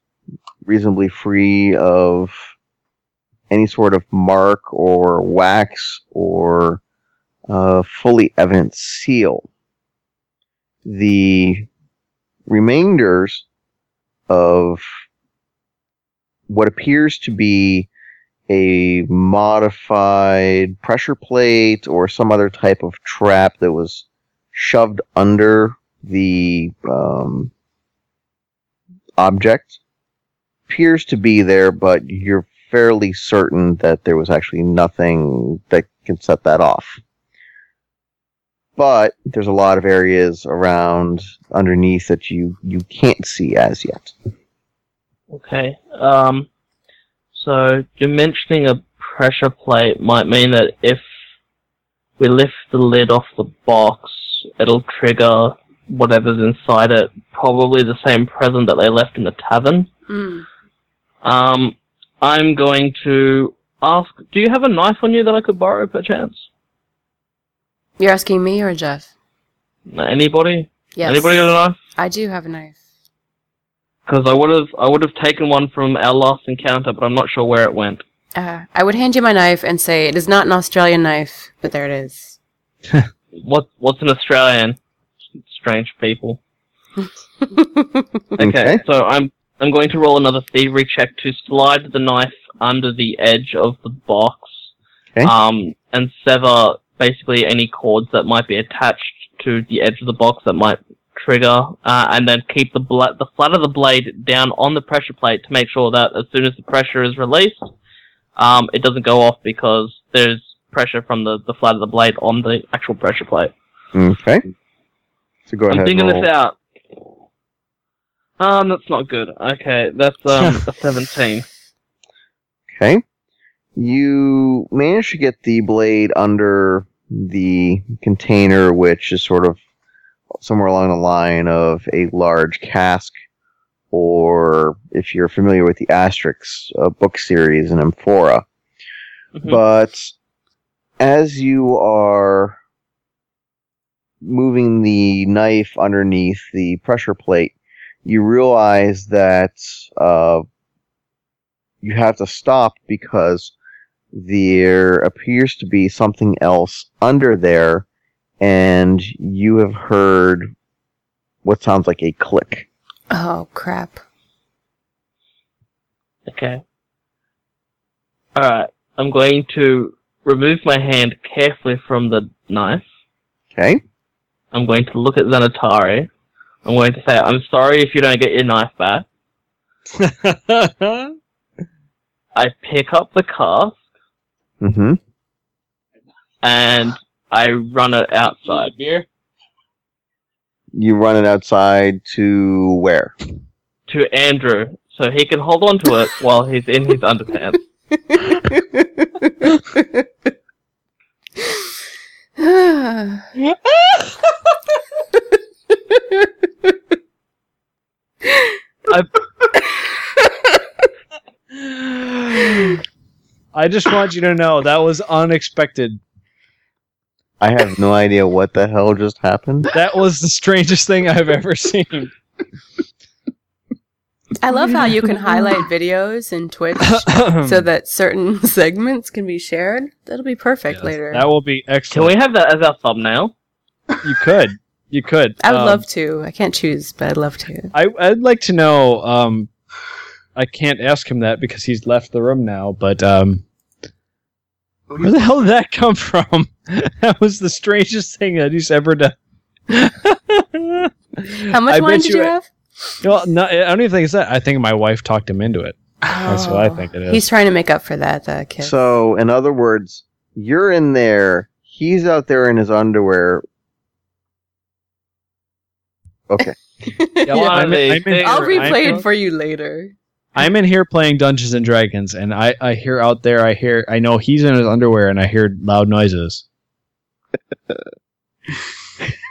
reasonably free of any sort of mark or wax or uh, fully evident seal. The remainders of what appears to be a modified pressure plate or some other type of trap that was shoved under the um, object appears to be there, but you're fairly certain that there was actually nothing that can set that off. But there's a lot of areas around underneath that you, you can't see as yet. Okay. Um, so you're mentioning a pressure plate might mean that if we lift the lid off the box, it'll trigger whatever's inside it. Probably the same present that they left in the tavern. Mm. Um, I'm going to ask, do you have a knife on you that I could borrow perchance? You're asking me or Jeff? Anybody? Yes. Anybody got a knife? I do have a knife. Because I would have, I would have taken one from our last encounter, but I'm not sure where it went. Uh, I would hand you my knife and say it is not an Australian knife, but there it is. What, what's an Australian? Strange people. Okay, Okay. so I'm I'm going to roll another thievery check to slide the knife under the edge of the box, Okay. um, and sever basically any cords that might be attached to the edge of the box that might trigger, uh, and then keep the bla- the flat of the blade down on the pressure plate to make sure that as soon as the pressure is released, um, it doesn't go off because there's pressure from the, the flat of the blade on the actual pressure plate. Okay. So go I'm ahead and thinking this out. Um, that's not good. Okay, that's um a 17. Okay. You manage to get the blade under the container, which is sort of somewhere along the line of a large cask, or if you're familiar with the Asterix uh, book series in Amphora. Mhm. But as you are moving the knife underneath the pressure plate, you realize that uh, you have to stop because there appears to be something else under there, and you have heard what sounds like a click. Oh crap! Okay. Alright, I'm going to remove my hand carefully from the knife. Okay? I'm going to look at Xanatari. I'm going to say, I'm sorry if you don't get your knife back. I pick up the cask Mm-hmm. and I run it outside. Beer? You run it outside to where? To Andrew, so he can hold on to it while he's in his underpants. I just want you to know that was unexpected. I have no idea what the hell just happened. That was the strangest thing I've ever seen. I love how you can highlight videos in Twitch so that certain segments can be shared. That'll be perfect Yes, later. That will be excellent. Can we have that as our thumbnail? You could. You could. I would Um, love to. I can't choose, but I'd love to. I, I'd like to know. Um, I can't ask him that because he's left the room now. But um, where the hell did that come from? that was the strangest thing that he's ever done. How much I wine did you you it- have? Well, no, I don't even think it's that. I think my wife talked him into it. That's what I Oh. think it is. He's trying to make up for that, the kid. So, in other words, you're in there, he's out there in his underwear. Okay. Yeah, One I'm, in, I'm in, I'll replay I'm- it for you later. I'm in here playing Dungeons and Dragons, and I, I hear out there. I hear. I know he's in his underwear, and I hear loud noises.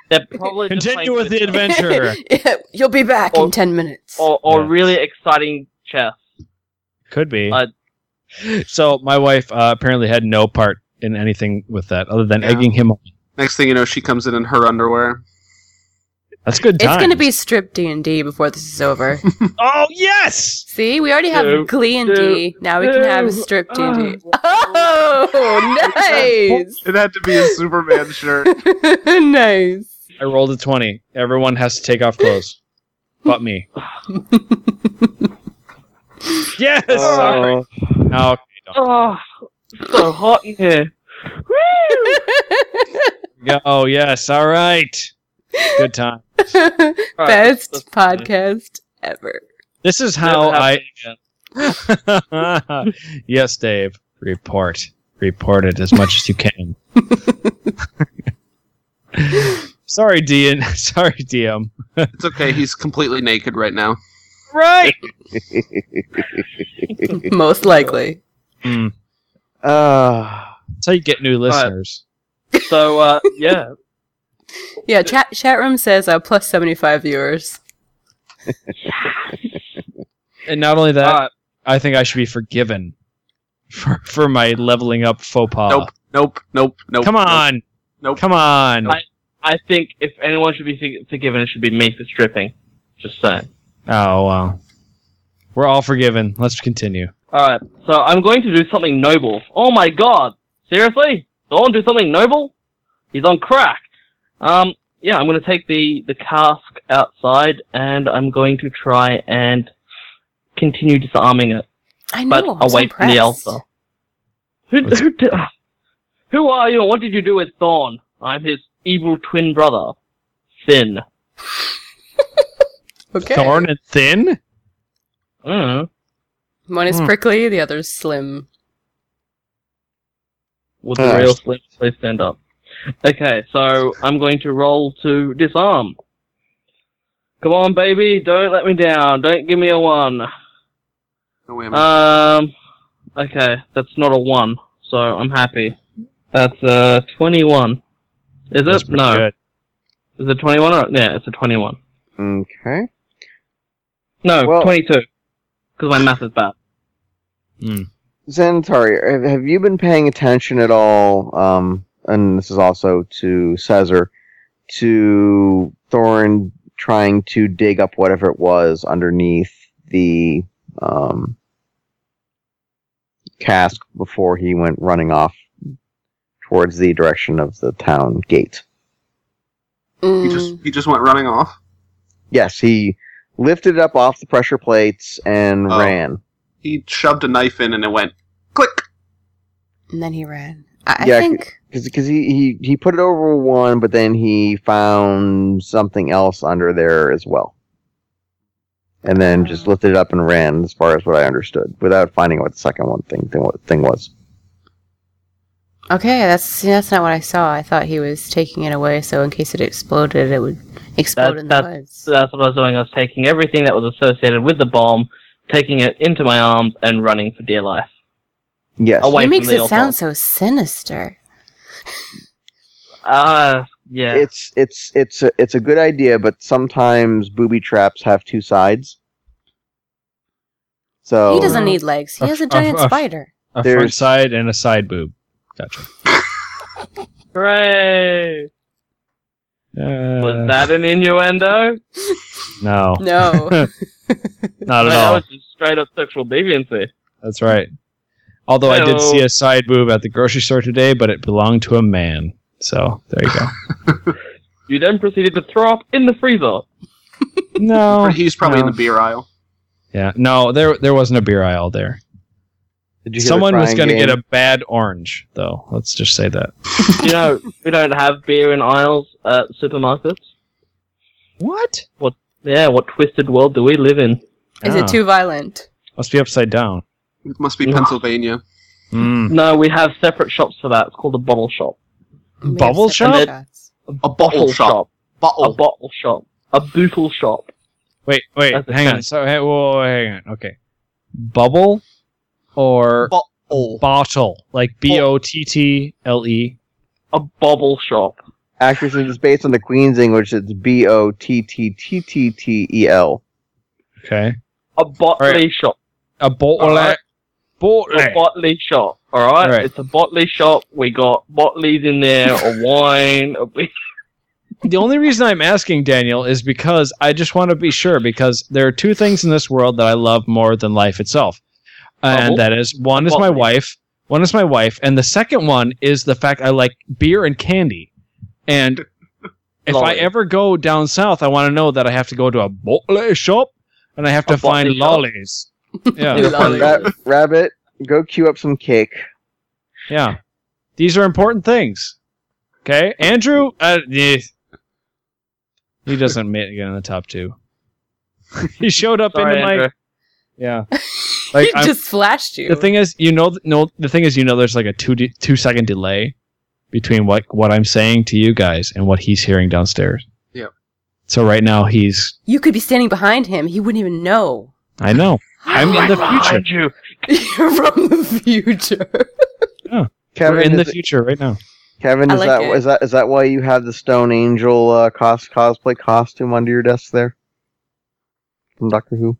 They're probably Continue with the chess. adventure. Yeah, You'll be back Or- in 10 minutes. Or, or Yeah. really exciting chess. Could be. Uh, so my wife uh, apparently had no part in anything with that, other than Yeah. egging him on. Next thing you know, she comes in in her underwear. That's good it's going to be strip D&D before this is over. Oh yes! See, we already have Do, Glee and do, D. Now we can have strip D&D. Oh, nice. It had to be a Superman shirt. nice. I rolled a twenty. Everyone has to take off clothes, but me. yes. Sorry. Uh, No, okay, don't. Oh, so hot in here. Woo! Yeah, Oh yes. All right. Good time. Alright, Best let's- let's podcast ever. This is how I. yes, Dave. Report. Report it as much as you can. Sorry, DM. Sorry, DM. It's okay. He's completely naked right now. Right. Most likely. Hmm. uh, That's how you get new listeners. So, uh, yeah. Yeah, chat chat room says uh, plus 75 viewers. And not only that, Alright, I think I should be forgiven for for my leveling up faux pas. Nope. Nope. Nope. Nope. Come on. Nope. Come on. I- I think if anyone should be forgiven, it should be me for stripping. Just saying. Oh well. We're all forgiven. Let's continue. Alright, so I'm going to do something noble. Oh my god! Seriously? Dawn do something noble? He's on crack. Um, yeah, I'm gonna take the, the cask outside and I'm going to try and continue disarming it. I But know. I'm so away from the impressed. alpha. Who, who, who are you and what did you do with Thorn? I'm his evil twin brother, Finn. Okay. Thorn and thin? Mm. One is Hmm. prickly, the other's slim. Would the Ah. real Slim please stand up? Okay, so I'm going to roll to disarm. Come on, baby, don't let me down. Don't give me a one. No whammy. Um, okay, that's not a one, so I'm happy. That's uh 21. Is That's it? pretty No. good. Is it 21 or yeah? It's a 21. Okay. No, Well- 22. Because my math is bad. Xanatari, have, have you been paying attention at all? Um, and this is also to Caesar, to Thorin trying to dig up whatever it was underneath the um, cask before he went running off towards the direction of the town gate. He Mm. just he just went running off. Yes, he lifted it up off the pressure plates and Oh. ran. He shoved a knife in and it went click. And then he ran. I, I Yeah, think. Because he, he he put it over one, but then he found something else under there as well, and then just oh. lifted it up and ran. As far as what I understood, without finding what the second one thing thing, thing was. Okay, that's see, that's not what I saw. I thought he was taking it away, so in case it exploded, it would explode That- in the that's- woods. That's what I was doing. I was taking everything that was associated with the bomb, taking it into my arms, and running for dear life. Yes, Away He from makes it sound bomb. so sinister. Ah, yeah. it's it's it's a, it's a good idea, but sometimes booby traps have two sides. So he doesn't need legs. He a has a giant f- spider. A front side and a side boob. Gotcha. Hooray! Was Uh, that an innuendo? no, No. not Wait, at that all. was just straight up sexual deviancy. That's right. Although I did see a side boob at the grocery store today, but it belonged to a man. So there you go. You then proceeded to throw up in the freezer. No, He's probably in the beer aisle. Yeah, no, there there wasn't a beer aisle there. Did you hear Someone was going to get a bad orange, though. Let's just say that. you know, we don't have beer in aisles at supermarkets. What? What? Yeah, what twisted world do we live in? Is Ah, it too violent? Must be upside down. It must be No. Pennsylvania. Mm. No, we have separate shops for that. It's called a bottle shop. We have Bubble separate shop? shots. A bottle shop. A Bottle. bottle shop. A bootle shop. Wait, wait, That's hang on. thing. So, hey, whoa, whoa, hang on. Okay, bubble or Bottle. bottle, like B O T T L E. A bobble shop. Actually, since it's based on the Queen's English, it's B O T T T T T E L. Okay, A botley Alright. shop. a bottle. Alright. Bottle. A botley shop. Alright? Alright. It's a botley shop. We got botleys in there, a wine, a The only reason I'm asking Daniel is because I just want to be sure because there are two things in this world that I love more than life itself. And that is one is my wife, one is my wife, and the second one is the fact I like beer and candy. And if I ever go down south, I want to know that I have to go to a bottle shop and I have to A find shop? lollies. Yeah. Lollies. Ra- Rabbit, go queue up some cake. yeah. These are important things. Okay? Andrew, uh, eh. he doesn't make it in the top two. he showed up Sorry, into my Andrew. Yeah. Like he I'm, just flashed you. the thing is, you know, no. The thing is, you know, there's like a two de- two second delay between what what I'm saying to you guys and what he's hearing downstairs. Yep. So right now he's. you could be standing behind him. He wouldn't even know. I know. I'm in the future. You. You're from the future. Kevin, We're in the it- future right now. Kevin, I is like that it. is that is that why you have the Stone Angel uh, cos cosplay costume under your desk there from Doctor Who?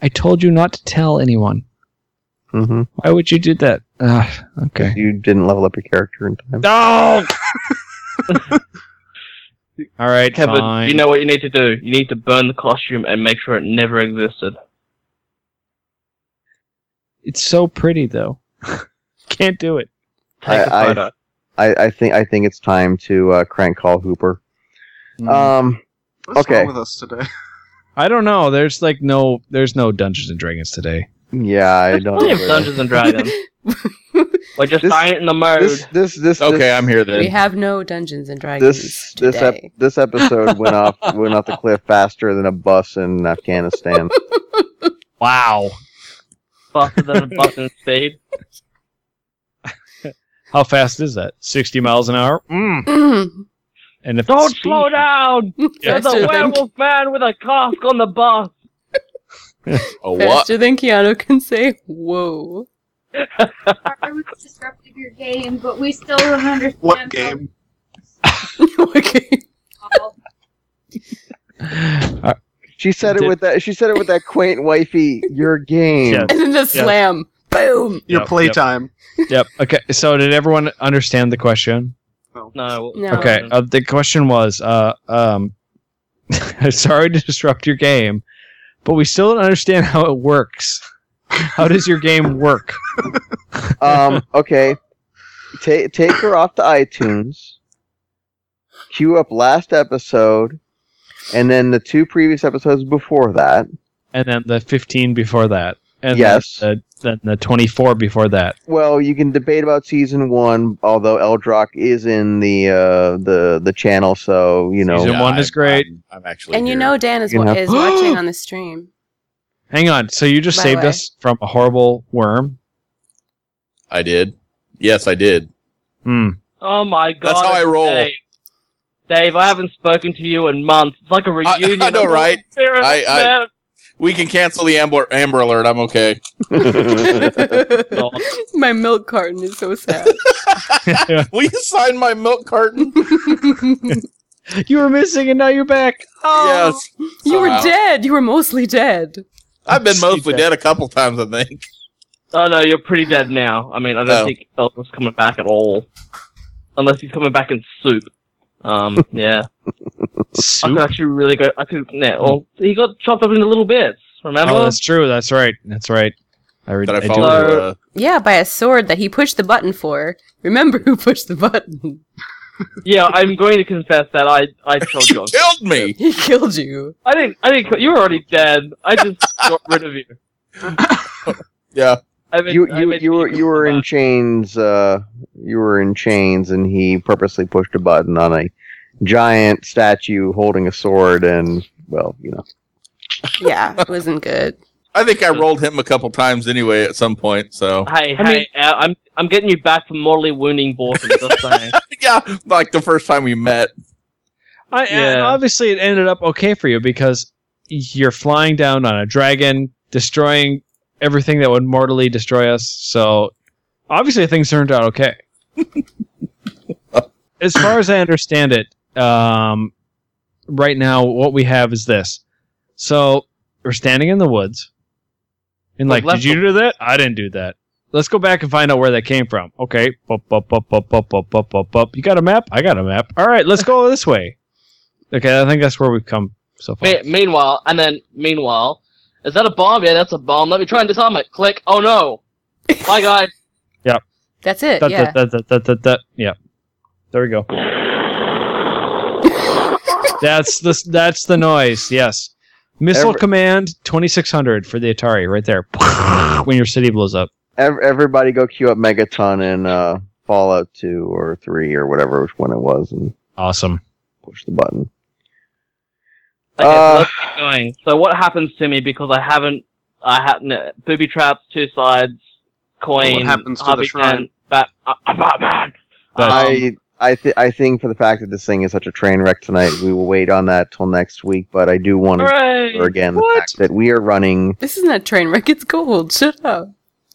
I told you not to tell anyone. Mm-hmm. Why would you do that? Ah, okay. You didn't level up your character in time. No. All right, Kevin, fine. you know what you need to do? You need to burn the costume and make sure it never existed. It's so pretty though. Can't do it. Take a I- I- photo. I, I think I think it's time to uh, crank call Hooper. Mm. Um, What's Okay. wrong with us today? I don't know. There's like no. There's no Dungeons and Dragons today. yeah, I don't. Plenty of. Dungeons and Dragons. We're just This- dying in the mode. This this this Okay, this, I'm here then. we have no Dungeons and Dragons this this ep- this episode went off went off the cliff faster than a bus in Afghanistan. Wow. Faster than a bus in speed. How fast is that? 60 miles an hour? Mm. Mm. And if Don't slow speed- down! There's faster, a than, werewolf man with a cask on the bus. A what? faster than Keanu can say, whoa. I was disrupting your game, but we still don't understand. What game? how- game? okay. She said it Did- with that. She said it with that quaint wifey. Your game. Yeah. And then the slam. Boom. Your Yep, playtime. Yep. Okay. So did everyone understand the question? No. No. Okay. Uh, the question was, uh, um, sorry to disrupt your game, but we still don't understand how it works. How does your game work? Um. Okay. Take take her off to iTunes. Queue up last episode, and then the two previous episodes before that. And then the 15 before that. And Yes. Then the, then the 24 before that. Well, you can debate about season one, although Eldrock is in the uh, the the channel, so you know. Season one is great. I'm, I'm actually. And you know Dan is, You know. is watching on the stream. Hang on. So you just By saved way. us from a horrible worm? I did. Yes, I did. Hmm. Oh my god. That's how I roll. Dave. Dave, I haven't spoken to you in months. It's like a reunion. I know, right? I- I- We can cancel the Amber Amber Alert. I'm okay. My milk carton is so sad. Will you sign my milk carton? You were missing and now you're back. Oh, Yes. you were Somehow. dead. You were mostly dead. I've been mostly that. dead a couple times, I think. Oh no, you're pretty dead now. I mean, I don't Oh. think Elvis coming back at all, unless he's coming back in soup. Um, yeah, I could actually really go. I could. Yeah, well, he got chopped up into little bits. Remember? Oh, that's true. That's right. That's right. I, re- Did I I do follow? So- uh, Yeah, by a sword that he pushed the button for. Remember who pushed the button? yeah, I'm going to confess that I I killed you you. killed me. He killed you. I didn't. I didn't. You were already dead. I just got rid of you. Yeah. I made, you I you made you were you were in chains. Uh, you were in chains, and he purposely pushed a button on a giant statue holding a sword, and well, you know. Yeah, it wasn't good. I think I rolled him a couple times anyway at some point. So Hey, I hey, mean- uh, I'm I'm getting you back from mortally wounding Borton. Just saying. yeah, like the first time we met. I, and Yeah. obviously, it ended up okay for you because you're flying down on a dragon, destroying everything that would mortally destroy us. So obviously, things turned out okay. as far as I understand it, um, right now, what we have is this. So we're standing in the woods, and like, did you do that? I didn't do that. Let's go back and find out where that came from. Okay, bup, bup, bup, bup, bup, bup, bup, bup, bup. You got a map? I got a map. All right, let's go this way. Okay, I think that's where we've come so far. Me- meanwhile, and then meanwhile, is that a bomb? Yeah, that's a bomb. Let me try and disarm it. Click. Oh no. Bye guys. Yep. That's it. That, yeah. that, that, that, that, that, yeah. There we go. that's the that's the noise. Yes. Missile Every- command 2600 for the Atari right there. when your city blows up. Everybody go queue up Megaton in uh, Fallout 2 or 3 or whatever which one it was and Awesome. push the button. Okay, Uh, so let's keep going. So what happens to me because I haven't? I haven't booby traps, two sides, coin. What happens to the Harvey shrine? Dent, Bat, uh, Batman. But- Um, I I th- I think for the fact that this thing is such a train wreck tonight, we will wait on that till next week. But I do want to hooray! again the What? fact that we are running. this isn't a train wreck. It's gold. Shut up.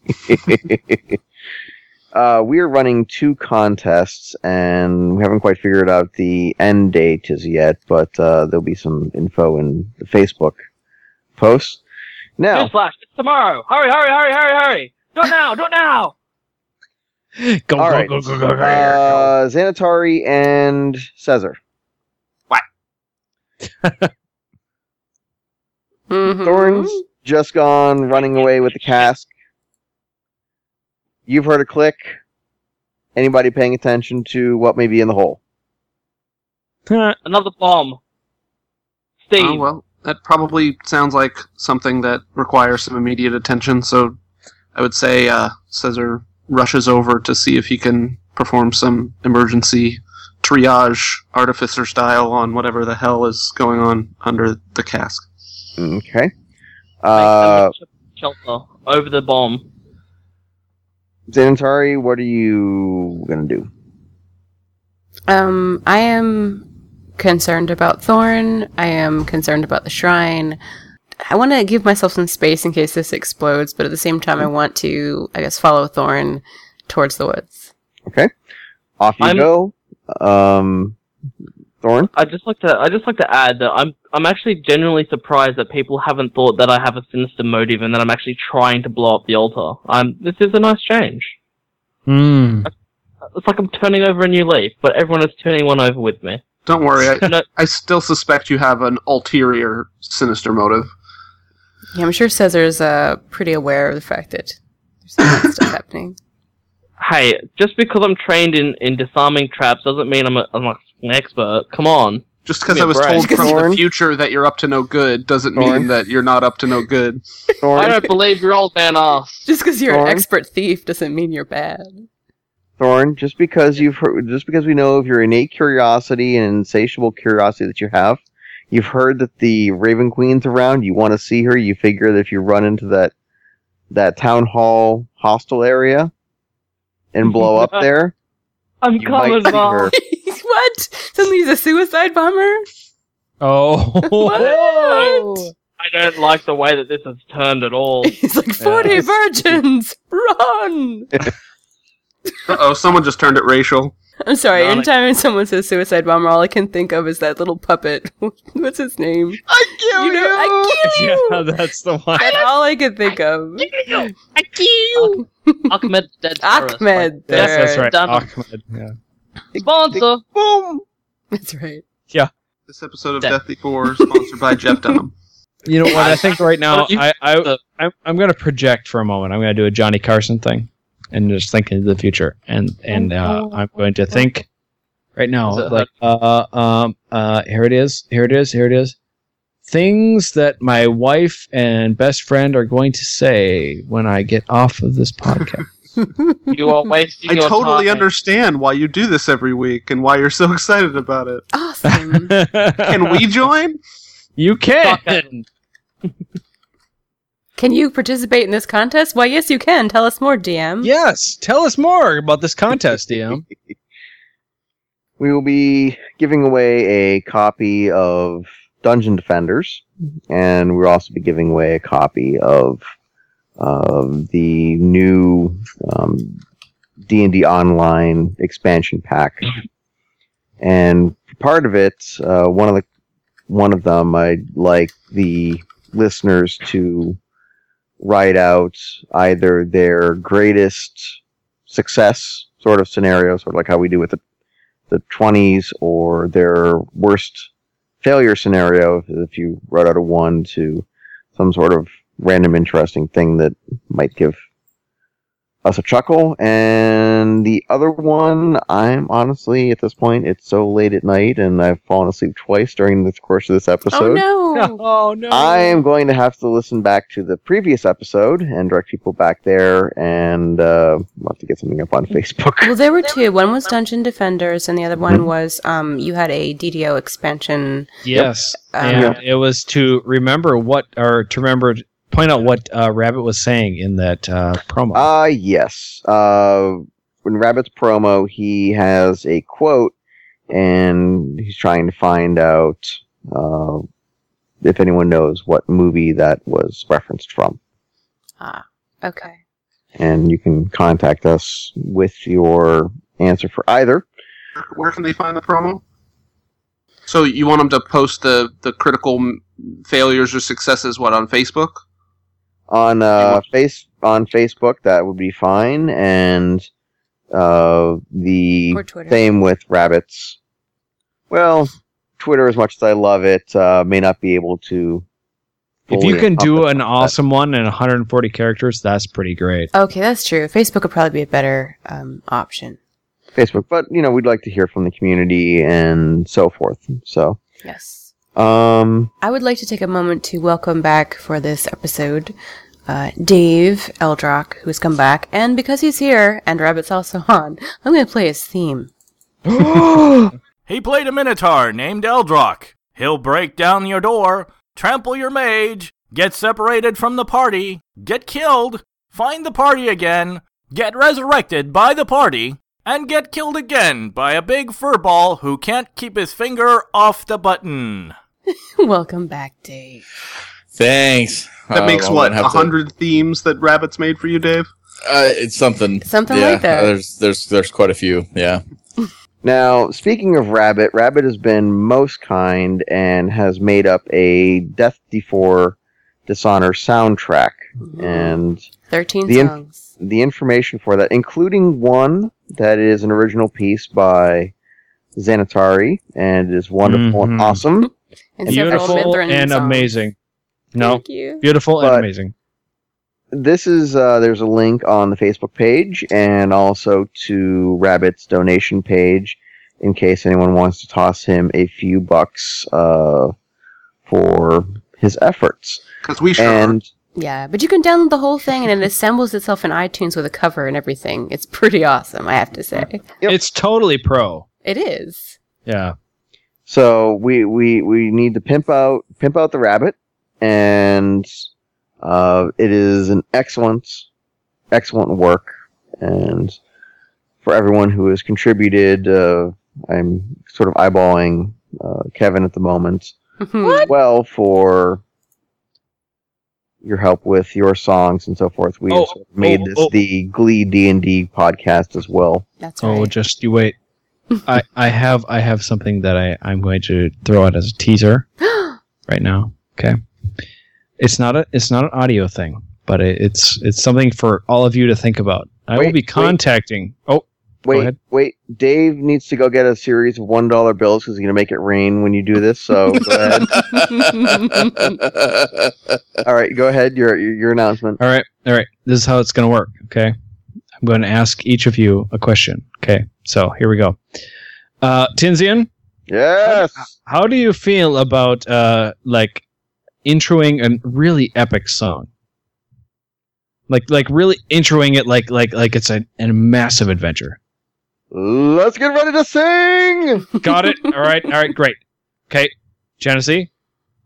uh, we are running two contests, and we haven't quite figured out the end date as yet. But uh, there'll be some info in the Facebook post. Now, Newsflash! It's tomorrow. Hurry! Hurry! Hurry! Hurry! Hurry! Do it now! Do it now! Go, all go, right, go, go, go, go. uh, Xanatari and Caesar. Mhm. Thorn's just gone running away with the cask. You've heard a click. Anybody paying attention to what may be in the hole? Another bomb. Steve. Oh well, that probably sounds like something that requires some immediate attention. So, I would say uh, Caesar rushes over to see if he can perform some emergency triage, artificer style, on whatever the hell is going on under the cask. Okay. Uh, shelter over the bomb. Xanatari, what are you gonna do? Um, I am concerned about Thorn. I am concerned about the shrine. I want to give myself some space in case this explodes, but at the same time, I want to, I guess, follow Thorn towards the woods. Okay. Off you I'm- go. Um, Thorn. I just like to I just like to add that I'm I'm actually genuinely surprised that people haven't thought that I have a sinister motive and that I'm actually trying to blow up the altar. Um, this is a nice change. Hmm. It's like I'm turning over a new leaf, but everyone is turning one over with me. Don't worry, I, No, I still suspect you have an ulterior, sinister motive. Yeah, I'm sure Caesar's uh, pretty aware of the fact that there's some bad stuff happening. Hey, just because I'm trained in, in disarming traps doesn't mean I'm, a, I'm like an expert. Come on. Just because I was told from Thorn. the future that you're up to no good doesn't Thorn. mean that you're not up to no good. I don't believe your old man ass. Just because you're an expert thief doesn't mean you're bad. Thorn. Just because you've heard, just because we know of your innate curiosity and insatiable curiosity that you have, you've heard that the Raven Queen's around. You want to see her. You figure that if you run into that that town hall hostel area and blow up there, I'm you might coming, see Mom. her. what? Suddenly he's a suicide bomber? Oh. What? I don't like the way that this has turned at all. He's like, 40 virgins! Run! Uh oh, someone just turned it racial. I'm sorry, Not a- anytime someone says suicide bomber, all I can think of is that little puppet. What's his name? I kill You know, I kill you! yeah, that's the one. That's all I could think of. Achmed Dead Terrorist. Achmed. Yes, that's there. right. Done. Achmed. Yeah. Sponsor. Boom. That's right. Yeah. This episode of Death. Death Before, sponsored by Jeff Dunham. You know what? I think right now, What I, I, I'm, I'm going to project for a moment. I'm going to do a Johnny Carson thing, and just think into the future, and and uh, I'm going to think right now, like, uh, um, uh, here it is, here it is, here it is. Things that my wife and best friend are going to say when I get off of this podcast. You are wasting I your totally time. understand why you do this every week and why you're so excited about it. Awesome. Can we join? You Fuck can. Can you participate in this contest? Why, yes, you can. Tell us more, DM. Yes. Tell us more about this contest, DM. We will be giving away a copy of Dungeon Defenders, and we'll also be giving away a copy of of the new um, D&D Online expansion pack. And part of it, uh, one of the one of them, I'd like the listeners to write out either their greatest success sort of scenario, sort of like how we do with the the 20s or their worst failure scenario if you wrote out a 1 to some sort of random interesting thing that might give us a chuckle and the other one i'm honestly at this point it's so late at night and i've fallen asleep twice during the course of this episode. Oh, no. oh no. I am going to have to listen back to the previous episode and direct people back there, and uh, we'll have to get something up on Facebook. Well, there were two. One was Dungeon Defenders, and the other one was um, you had a DDO expansion. Yes, Um, and it was to remember what, or to remember, point out what uh, Rabbit was saying in that uh, promo. Ah, yes. Uh, in Rabbit's promo, he has a quote, and he's trying to find out uh, if anyone knows what movie that was referenced from. Ah, okay. And you can contact us with your answer for either. Where can they find the promo? So you want them to post the, the critical failures or successes, what, on Facebook? On uh, face on Facebook, that would be fine, and uh, the Or same with rabbits. Well, Twitter, as much as I love it, uh, may not be able to. if you can do encompass an that. awesome one in 140 characters, that's pretty great. Okay, that's true. Facebook would probably be a better um, option. Facebook, but you know, we'd like to hear from the community and so forth. So, Yes. Um, I would like to take a moment to welcome back for this episode uh, Dave Eldrock, who has come back. And because he's here and Rabbit's also on, I'm going to play his theme. He played a minotaur named Eldrock. He'll break down your door, trample your mage, get separated from the party, get killed, find the party again, get resurrected by the party, and get killed again by a big furball who can't keep his finger off the button. welcome back, Dave. Thanks. That Uh, makes I'm what a have to- hundred themes that rabbits made for you, Dave. Uh, it's something. Something yeah, like that. uh, There's there's there's quite a few. Yeah. Now, speaking of Rabbit, Rabbit has been most kind and has made up a Death Before Dishonor soundtrack. And 13 the, in- songs. the information for that, including one that is an original piece by Xanatari, and it is wonderful and Mhm. awesome. And Beautiful and songs. amazing. No, Thank you. beautiful and amazing. This is uh, there's a link on the Facebook page and also to Rabbit's donation page in case anyone wants to toss him a few bucks uh, for his efforts. Because we sure And Yeah, but you can download the whole thing and it assembles itself in iTunes with a cover and everything. It's pretty awesome, I have to say. It's totally pro. It is. Yeah. So we, we, we need to pimp out pimp out the rabbit, and uh, it is an excellent excellent work. And for everyone who has contributed, uh, I'm sort of eyeballing uh, Kevin at the moment. What? Well, for your help with your songs and so forth, we Oh, sort of made oh, this oh. the Glee D and D podcast as well. That's Oh, right. just you wait. I, I have I have something that I, I'm going to throw out as a teaser right now. Okay. It's not a it's not an audio thing, but it, it's it's something for all of you to think about. I will Wait, be wait. contacting. Oh, Wait, wait. Dave needs to go get a series of one dollar bills because he's gonna make it rain when you do this. So go ahead. All right, go ahead. Your your, your announcement. all right, all right. This is how it's going to work. Okay. I'm going to ask each of you a question. Okay. So here we go. Uh, Tinsian, Yes. how do you feel about uh like introing a really epic song? Like like really introing it like like like it's a, a massive adventure. Let's get ready to sing. Got it. all right. All right. Great. Okay. Genesee,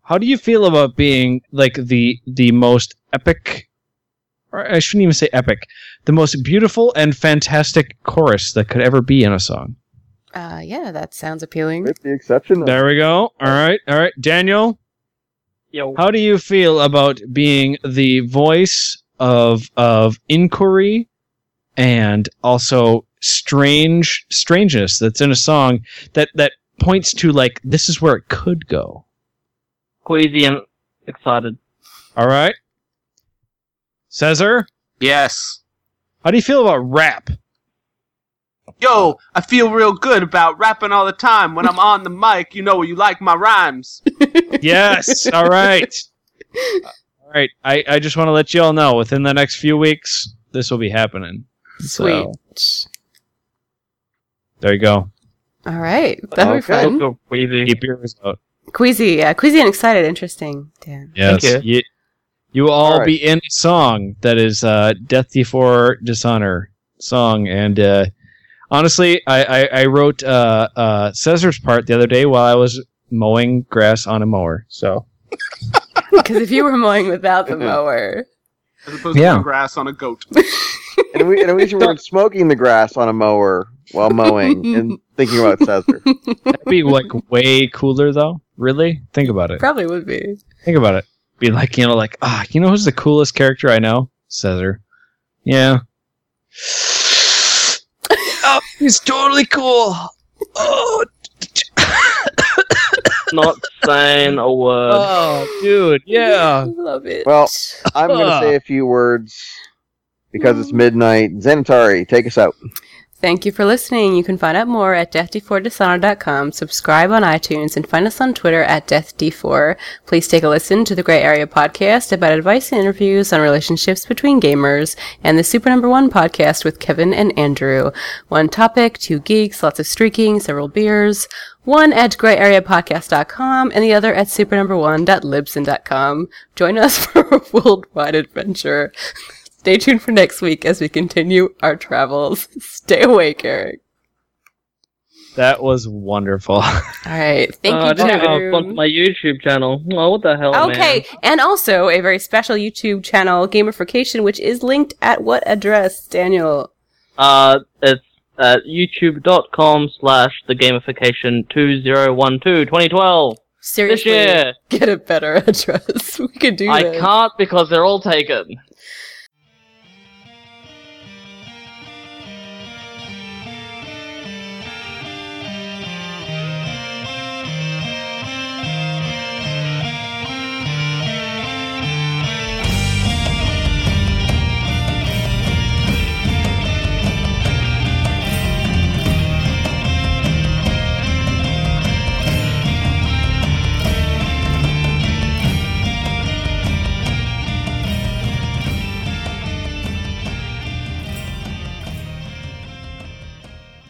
how do you feel about being like the the most epic? Or I shouldn't even say epic. The most beautiful and fantastic chorus that could ever be in a song. uh, yeah, that sounds appealing. With the exception of There we go. All right. All right. Daniel, Yo. how do you feel about being the voice of of inquiry and also strange strangeness that's in a song that that points to like this is where it could go. Queasy and excited. All right. Cesar, Yes. How do you feel about rap? Yo, I feel real good about rapping all the time. When I'm on the mic, you know you like my rhymes. Yes. All right. All right. I, I just want to let you all know within the next few weeks, this will be happening. Sweet. So, there you go. All right, that'll be fun. Go Queasy. Keep yours out. Queasy, yeah, Queasy and excited, interesting. Damn. Yes. Thank You, you will all All right. be in a song that is uh, Death Before Dishonor song. And uh, honestly, I, I, I wrote uh, uh, Cesar's part the other day while I was mowing grass on a mower. So Because if you were mowing without the mower, As opposed Yeah. to grass on a goat. and we and we weren't smoking the grass on a mower while mowing and thinking about Cesar. that'd be like way cooler, though. Really? Think about it. probably would be. Think about it. Be like, you know, like, ah, you know who's the coolest character I know? Cesar. Yeah. oh, he's totally cool. Oh, Not saying a word. oh, dude, yeah. Love it. Well, I'm gonna say a few words because it's midnight. Xanatari, take us out. Thank you for listening. You can find out more at deathd4dishonor.com, subscribe on iTunes, and find us on Twitter at deathd4. Please take a listen to the Gray Area podcast about advice and interviews on relationships between gamers, and the Super Number One podcast with Kevin and Andrew. One topic, two geeks, lots of streaking, several beers. One at grayareapodcast.com and the other at supernumber1.libsyn.com. Join us for a worldwide adventure. Stay tuned for next week as we continue our travels. Stay awake, Eric. That was wonderful. All right. Thank Oh, you, I didn't have June. fun my YouTube channel. Oh, what the hell, Okay, and also a very special YouTube channel, Gamification, which is linked at what address, Daniel? Uh, it's at youtube.com slash the gamification 2012 2012. Seriously, year. get a better address. We could do I this. can't because they're all taken.